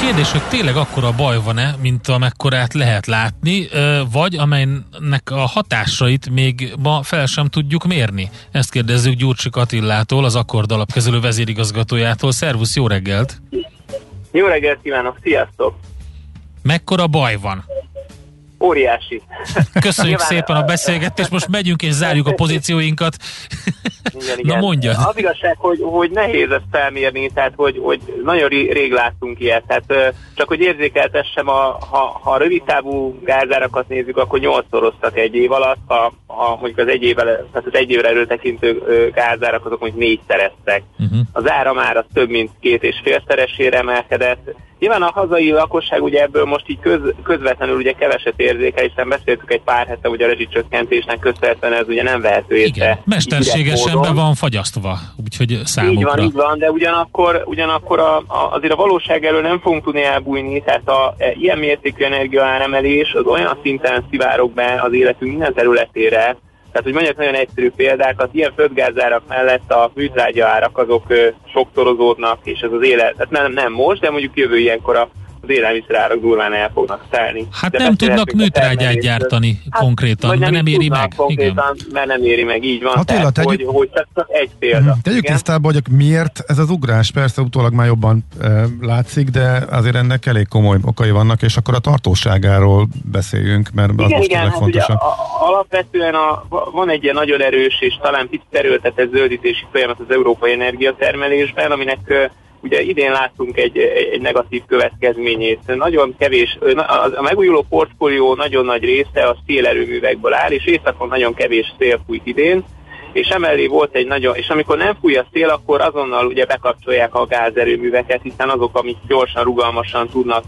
Kérdés, hogy tényleg akkora baj van-e, mint amekkorát lehet látni, vagy amelynek a hatásait még ma fel sem tudjuk mérni? Ezt kérdezzük Gyurcsik Attillától, az Akkord alapkezelő vezérigazgatójától. Szervusz, jó reggelt! Jó reggelt kívánok, sziasztok! Mekkora baj van? Óriási. Köszönjük Nyilván, szépen a beszélgetést, most megyünk és zárjuk a pozícióinkat. Igen, igen. Na mondja. Az igazság, hogy, hogy nehéz ezt felmérni, tehát hogy, hogy nagyon rég láttunk ilyet. Tehát csak hogy érzékeltessem, a, ha, ha rövid távú gázárakat nézzük, akkor nyolcszoroztak egy év alatt, ha, ha mondjuk az egy évvel, tehát az egy évre erről tekintő gázárak azok mondjuk négyszereztek. Uh-huh. Az áramár az több mint két és félszeresére emelkedett, Nyilván a hazai lakosság ugye ebből most így köz, közvetlenül ugye keveset érzékel, hiszen beszéltük egy pár hete, hogy a rezsicsökkentésnek köszönhetően ez ugye nem vehető észre. Igen, mesterségesen be van fagyasztva, úgyhogy számukra. Így van, így van, de ugyanakkor, ugyanakkor a, a, azért a valóság elől nem fogunk tudni elbújni, tehát a e, ilyen mértékű energiaáremelés az olyan szinten szivárok be az életünk minden területére, tehát, hogy mondjak nagyon egyszerű példákat, ilyen földgázárak mellett a műtrágya árak azok sokszorozódnak, és ez az élet, tehát nem, nem most, de mondjuk jövő ilyenkor a az élelmiszerárak durván el fognak szállni. Hát De nem tudnak műtrágyát gyártani hát, konkrétan, mert nem éri meg. Konkrétan, Igen. mert nem éri meg, így van. Attila, tehát, tegyük... hogy, hogy csak egy példa. Uh-huh. Tegyük tisztába, hogy miért ez az ugrás, persze utólag már jobban e, látszik, de azért ennek elég komoly okai vannak, és akkor a tartóságáról beszéljünk, mert az igen, most igen, hát ugye, a, alapvetően a, van egy ilyen nagyon erős és talán picit erőltetett zöldítési folyamat az európai energiatermelésben, aminek Ugye idén láttunk egy, egy negatív következményét. Nagyon kevés, a megújuló portfólió nagyon nagy része a szélerőművekből áll, és északon nagyon kevés szél fújt idén, és emellé volt egy nagyon, és amikor nem fúj a szél, akkor azonnal ugye bekapcsolják a gázerőműveket, hiszen azok, amik gyorsan, rugalmasan tudnak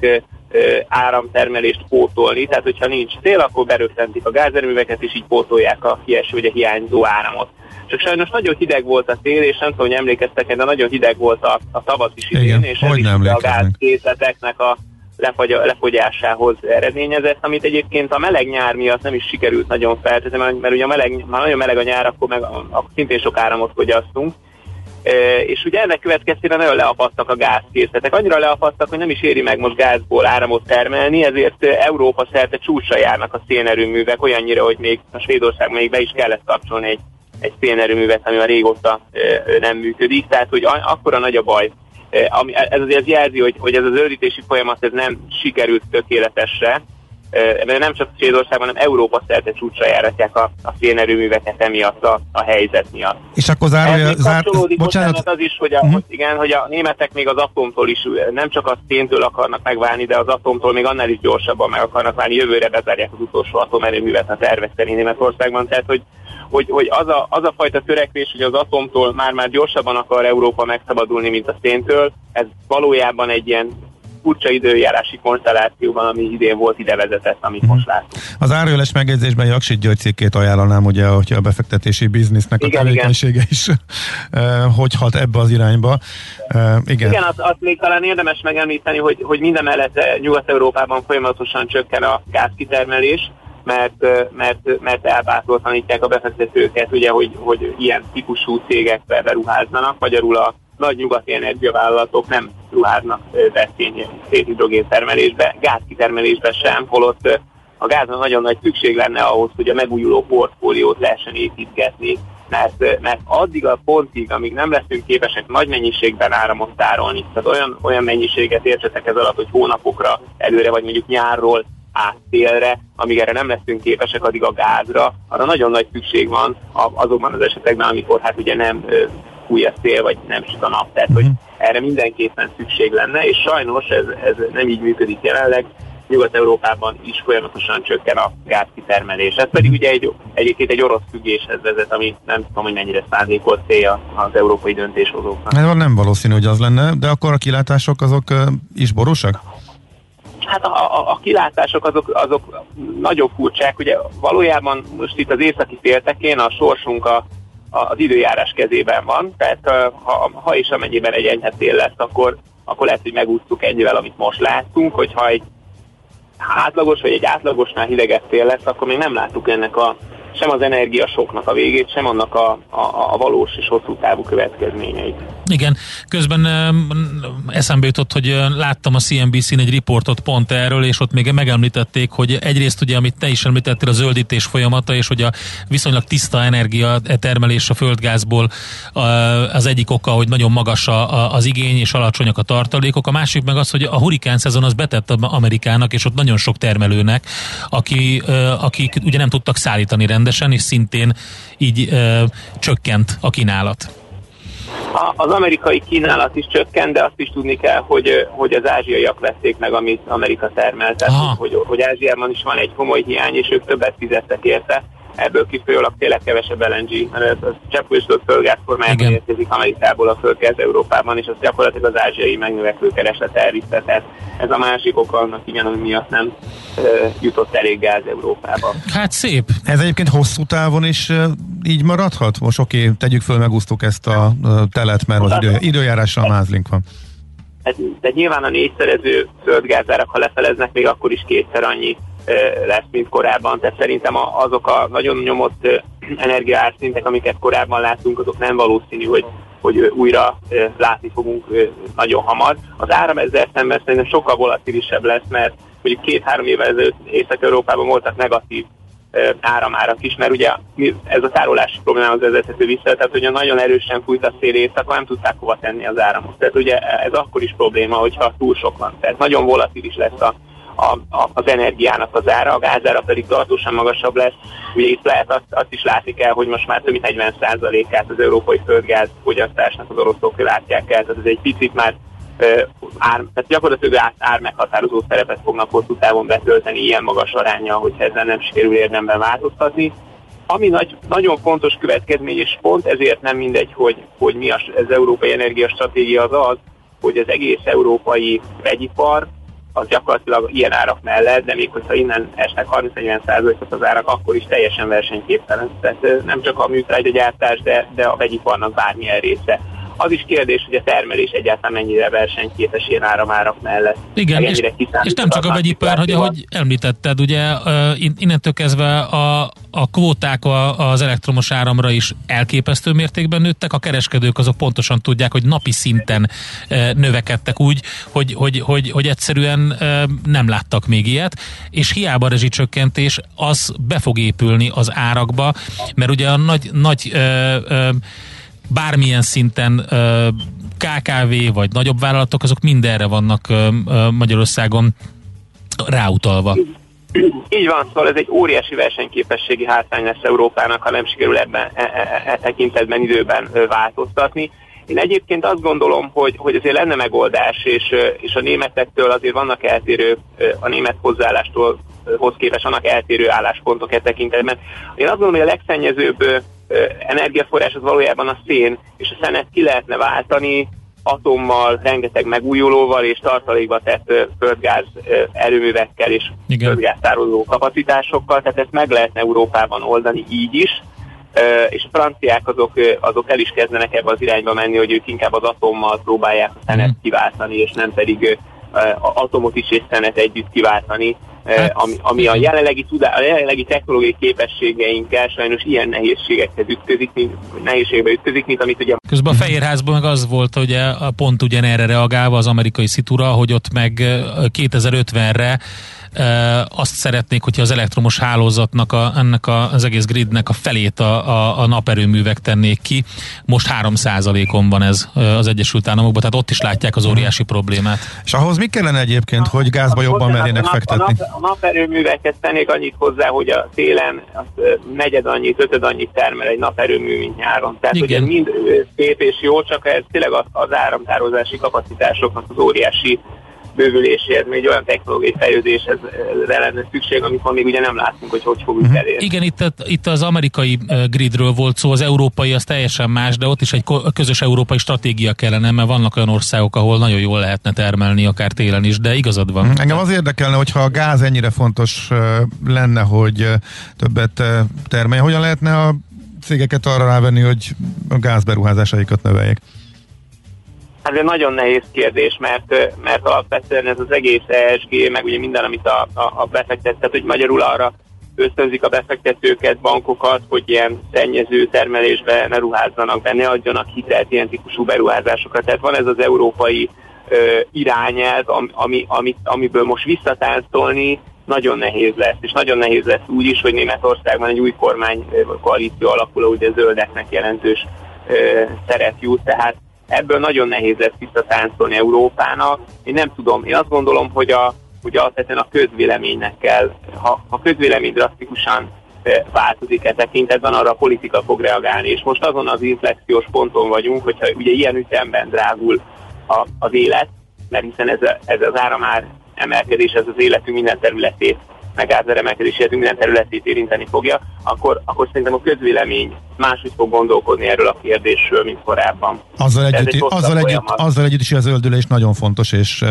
áramtermelést pótolni, tehát hogyha nincs szél, akkor berögtentik a gázerőműveket, és így pótolják a kieső, ugye hiányzó áramot. Csak sajnos nagyon hideg volt a tél, és nem tudom, hogy emlékeztek de nagyon hideg volt a, a tavasz is idén, és ez is a gázkészleteknek a lefagy, lefogyásához eredményezett, amit egyébként a meleg nyár miatt nem is sikerült nagyon feltétlenül, mert ugye a meleg, már nagyon meleg a nyár, akkor meg akkor szintén sok áramot fogyasztunk. És ugye ennek következtében nagyon leapasztak a gázkészletek. Annyira leapasztak, hogy nem is éri meg most gázból áramot termelni, ezért Európa szerte csúcsra járnak a szénerőművek, olyannyira, hogy még a Svédország még be is kellett kapcsolni egy egy szénerőművet, ami már régóta nem működik, tehát hogy akkora nagy a baj. Ami, ez azért jelzi, hogy, hogy ez az zöldítési folyamat ez nem sikerült tökéletesre, mert nem csak Svédországban, hanem Európa szerte csúcsra járatják a, a szénerőműveket emiatt a, a helyzet miatt. És akkor zárója, zár... bocsánat. az is, hogy a, uh-huh. igen, hogy a németek még az atomtól is nem csak a széntől akarnak megválni, de az atomtól még annál is gyorsabban meg akarnak válni. Jövőre bezárják az utolsó atomerőművet a tervek szerint Németországban. Tehát, hogy hogy, hogy az, a, az a fajta törekvés, hogy az atomtól már-már gyorsabban akar Európa megszabadulni, mint a széntől, ez valójában egy ilyen furcsa időjárási konstellációban, ami idén volt, ide vezetett, amit most látunk. Az árjöles megjegyzésben Jaksit György cikkét ajánlanám, ugye, hogy a befektetési biznisznek igen, a tevékenysége igen. is hogy hat ebbe az irányba. igen, igen azt, azt még talán érdemes megemlíteni, hogy, hogy minden mellett Nyugat-Európában folyamatosan csökken a gázkitermelés, mert, mert, mert elbátortanítják a befektetőket, ugye, hogy, hogy ilyen típusú cégekbe beruházzanak, magyarul a nagy nyugati energiavállalatok nem ruháznak be szénhidrogén termelésbe, gázkitermelésbe sem, holott a gázra nagyon nagy szükség lenne ahhoz, hogy a megújuló portfóliót lehessen építgetni, mert, mert addig a pontig, amíg nem leszünk képesek nagy mennyiségben áramot tárolni, tehát olyan, olyan mennyiséget értsetek ez alatt, hogy hónapokra előre, vagy mondjuk nyárról áttélre, amíg erre nem leszünk képesek, addig a gázra, arra nagyon nagy szükség van azokban az esetekben, amikor hát ugye nem fúj a szél, vagy nem süt a nap, tehát hogy mhm. erre mindenképpen szükség lenne, és sajnos ez, ez nem így működik jelenleg, Nyugat-Európában is folyamatosan csökken a gázkitermelés. Ez pedig ugye egy, egyébként egy orosz függéshez vezet, ami nem tudom, hogy mennyire szándékolt célja az európai döntéshozóknak. Ez nem valószínű, hogy az lenne, de akkor a kilátások azok is borúsak? Hát a, a, a kilátások azok, azok nagyon furcsák, ugye valójában most itt az északi féltekén a sorsunk a, a, az időjárás kezében van, tehát ha, ha és amennyiben egy enyhe tél lesz, akkor, akkor lehet, hogy megúsztuk ennyivel, amit most láttunk, hogyha egy átlagos vagy egy átlagosnál hidegebb tél lesz, akkor még nem láttuk ennek a sem az energiasoknak a végét, sem annak a, a, a valós és hosszú távú következményeit. Igen, közben eszembe jutott, hogy láttam a CNBC-n egy riportot pont erről, és ott még megemlítették, hogy egyrészt ugye, amit te is említettél, a zöldítés folyamata, és hogy a viszonylag tiszta energia termelés a földgázból az egyik oka, hogy nagyon magas az igény, és alacsonyak a tartalékok. A másik meg az, hogy a hurikán szezon az betett Amerikának, és ott nagyon sok termelőnek, aki, akik ugye nem tudtak szállítani rendesen, és szintén így csökkent a kínálat. A, az amerikai kínálat is csökkent, de azt is tudni kell, hogy, hogy az ázsiaiak vették meg, amit Amerika termelt. Tehát, hogy, hogy Ázsiában is van egy komoly hiány, és ők többet fizettek érte ebből kifolyólag tényleg kevesebb LNG, mert az cseppfolyósított földgáz formájában érkezik Amerikából a földgáz Európában, és az gyakorlatilag az ázsiai megnövekvő kereslet elvitte. Tehát ez a másik oka annak igen, ami miatt nem e, jutott elég gáz Európába. Hát szép. Ez egyébként hosszú távon is e, így maradhat? Most oké, okay, tegyük föl, megúsztuk ezt a e, telet, mert az idő, időjárással mázlink van. Ez, de nyilván a négyszerező földgázárak, ha lefeleznek, még akkor is kétszer annyi lesz, mint korábban. Tehát szerintem azok a nagyon nyomott energiaárszintek, amiket korábban láttunk, azok nem valószínű, hogy, hogy újra látni fogunk nagyon hamar. Az áram ezzel szemben szerintem sokkal volatilisebb lesz, mert mondjuk két-három évvel ezelőtt Észak-Európában voltak negatív áramárak is, mert ugye ez a tárolási problémához vezethető vissza, tehát hogyha nagyon erősen fújt a szél éjszaka, nem tudták hova tenni az áramot. Tehát ugye ez akkor is probléma, hogyha túl sok van. Tehát nagyon volatilis lesz a a, a, az energiának az ára, a gázára pedig tartósan magasabb lesz. Ugye itt lehet azt, azt is látni kell, hogy most már több mint 40%-át az európai földgáz fogyasztásnak az oroszok látják el, tehát ez egy picit már ár, tehát gyakorlatilag ár, ár meghatározó szerepet fognak hosszú távon betölteni ilyen magas aránya, hogy ezzel nem sikerül érdemben változtatni. Ami nagy, nagyon fontos következmény, és pont ezért nem mindegy, hogy, hogy mi az, az európai energiastratégia az az, hogy az egész európai vegyipar az gyakorlatilag ilyen árak mellett, de még hogyha innen esnek 30-40%-ot az árak, akkor is teljesen versenyképtelen. Tehát nem csak a gyártás, de, de a vegyiparnak bármilyen része az is kérdés, hogy a termelés egyáltalán mennyire versenyképes ilyen áramárak mellett. Igen, és, és nem csak a vegyipar, hogy ahogy említetted, ugye innentől kezdve a, a kvóták az elektromos áramra is elképesztő mértékben nőttek, a kereskedők azok pontosan tudják, hogy napi szinten növekedtek úgy, hogy, hogy, hogy, hogy egyszerűen nem láttak még ilyet, és hiába a rezsicsökkentés, az be fog épülni az árakba, mert ugye a nagy, nagy ö, ö, bármilyen szinten KKV vagy nagyobb vállalatok, azok mindenre vannak Magyarországon ráutalva. Így van, szóval ez egy óriási versenyképességi hátrány lesz Európának, ha nem sikerül ebben e, e, e, e tekintetben időben változtatni. Én egyébként azt gondolom, hogy, hogy azért lenne megoldás, és, és a németektől azért vannak eltérő, a német hozzáállástól hoz képest vannak eltérő álláspontok e tekintetben. Én azt gondolom, hogy a legszennyezőbb energiaforrás az valójában a szén, és a szenet ki lehetne váltani atommal, rengeteg megújulóval és tartalékba tett földgáz erőművekkel és Igen. földgáztároló kapacitásokkal, tehát ezt meg lehetne Európában oldani így is, és a franciák azok, azok el is kezdenek ebbe az irányba menni, hogy ők inkább az atommal próbálják a szenet mm. kiváltani, és nem pedig atomot is és szenet együtt kiváltani, hát, ami, ami a jelenlegi, tudá, a jelenlegi technológiai képességeinkkel sajnos ilyen nehézségekhez ütközik, mint, nehézségbe ütközik, mint amit ugye... Közben a Fehérházban meg az volt, hogy a pont ugyanerre reagálva az amerikai szitura, hogy ott meg 2050-re azt szeretnék, hogyha az elektromos hálózatnak, a, ennek a, az egész gridnek a felét a, a, a naperőművek tennék ki. Most 3%-on van ez az Egyesült Államokban, tehát ott is látják az óriási problémát. És ahhoz mi kellene egyébként, hogy gázba jobban merjenek fektetni? A, nap, a naperőműveket tennék annyit hozzá, hogy a télen az negyed annyit, ötöd annyit termel egy naperőmű, mint nyáron. Tehát Igen. ugye mind szép és jó, csak ez tényleg az, az áramtározási kapacitásoknak az óriási bővüléséhez, még olyan technológiai fejlődéshez lenne szükség, amit még ugye nem látunk, hogy hogy fogjuk uh-huh. elérni. Igen, itt, itt az amerikai gridről volt szó, az európai az teljesen más, de ott is egy közös európai stratégia kellene, mert vannak olyan országok, ahol nagyon jól lehetne termelni, akár télen is, de igazad van. Engem az érdekelne, hogyha a gáz ennyire fontos lenne, hogy többet termelje, hogyan lehetne a cégeket arra rávenni, hogy a gázberuházásaikat növeljék? Hát ez nagyon nehéz kérdés, mert, mert alapvetően ez az egész ESG, meg ugye minden, amit a, a, a befektetett, hogy magyarul arra ösztönzik a befektetőket, bankokat, hogy ilyen szennyező termelésbe ne ruházzanak be, ne adjanak hitelt ilyen típusú beruházásokra. Tehát van ez az európai ö, irányelv, ami, ami, amiből most visszatáncolni nagyon nehéz lesz, és nagyon nehéz lesz úgy is, hogy Németországban egy új kormány koalíció alakul, ugye zöldeknek jelentős ö, szeret jut, tehát ebből nagyon nehéz lesz visszatáncolni Európának. Én nem tudom, én azt gondolom, hogy a, hogy alapvetően a közvéleménynek kell, ha a közvélemény drasztikusan eh, változik e tekintetben, arra a politika fog reagálni. És most azon az inflexiós ponton vagyunk, hogyha ugye ilyen ütemben drágul a, az élet, mert hiszen ez, a, ez az áramár emelkedés, ez az életünk minden területét meg gázeremelkedését minden területét érinteni fogja, akkor, akkor szerintem a közvélemény máshogy fog gondolkodni erről a kérdésről, mint korábban. Azzal együtt, azzal együtt, azzal együtt is az öldülés nagyon fontos, és uh,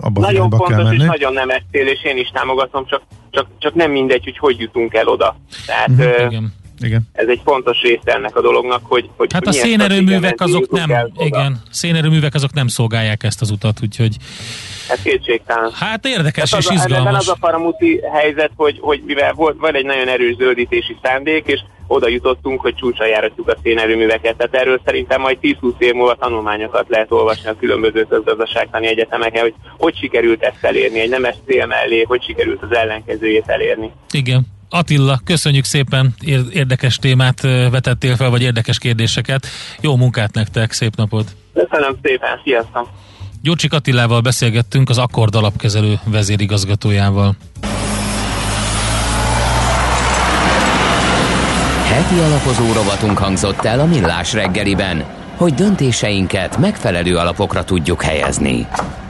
abban Nagyon fontos, kell menni. és nagyon nem cél, és én is támogatom, csak, csak, csak nem mindegy, hogy hogy jutunk el oda. Tehát, uh-huh, uh, igen. Ez egy fontos része ennek a dolognak, hogy... hogy hát a szénerőművek azok nem, igen, szénerőművek azok nem szolgálják ezt az utat, úgyhogy ez kétségtelen. Hát érdekes hát és az, izgalmas. az a paramúti helyzet, hogy, hogy mivel volt, van egy nagyon erős zöldítési szándék, és oda jutottunk, hogy csúcsra járatjuk a szénerőműveket. Tehát erről szerintem majd 10-20 év múlva tanulmányokat lehet olvasni a különböző közgazdaságtani egyetemeken, hogy hogy sikerült ezt elérni, egy nemes cél mellé, hogy sikerült az ellenkezőjét elérni. Igen. Attila, köszönjük szépen, érdekes témát vetettél fel, vagy érdekes kérdéseket. Jó munkát nektek, szép napot! Köszönöm szépen, sziasztok! Gyurcsik Attilával beszélgettünk, az Akkord alapkezelő vezérigazgatójával. Heti alapozó rovatunk hangzott el a Millás reggeliben, hogy döntéseinket megfelelő alapokra tudjuk helyezni.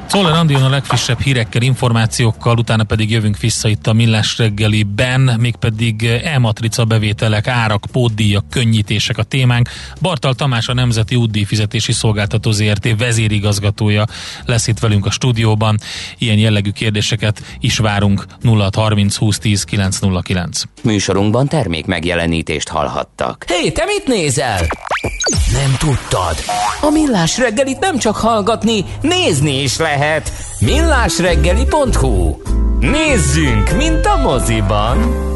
Szoller Andion a legfrissebb hírekkel, információkkal, utána pedig jövünk vissza itt a Millás reggeliben, mégpedig e-matrica bevételek, árak, pótdíjak, könnyítések a témánk. Bartal Tamás a Nemzeti Útdíj Fizetési Szolgáltató ZRT vezérigazgatója lesz itt velünk a stúdióban. Ilyen jellegű kérdéseket is várunk 0630 20 10 909. Műsorunkban termék megjelenítést hallhattak. Hé, hey, te mit nézel? Nem tudtad? A Millás reggelit nem csak hallgatni, nézni is lehet. millásreggeli.hu Nézzünk, mint a moziban!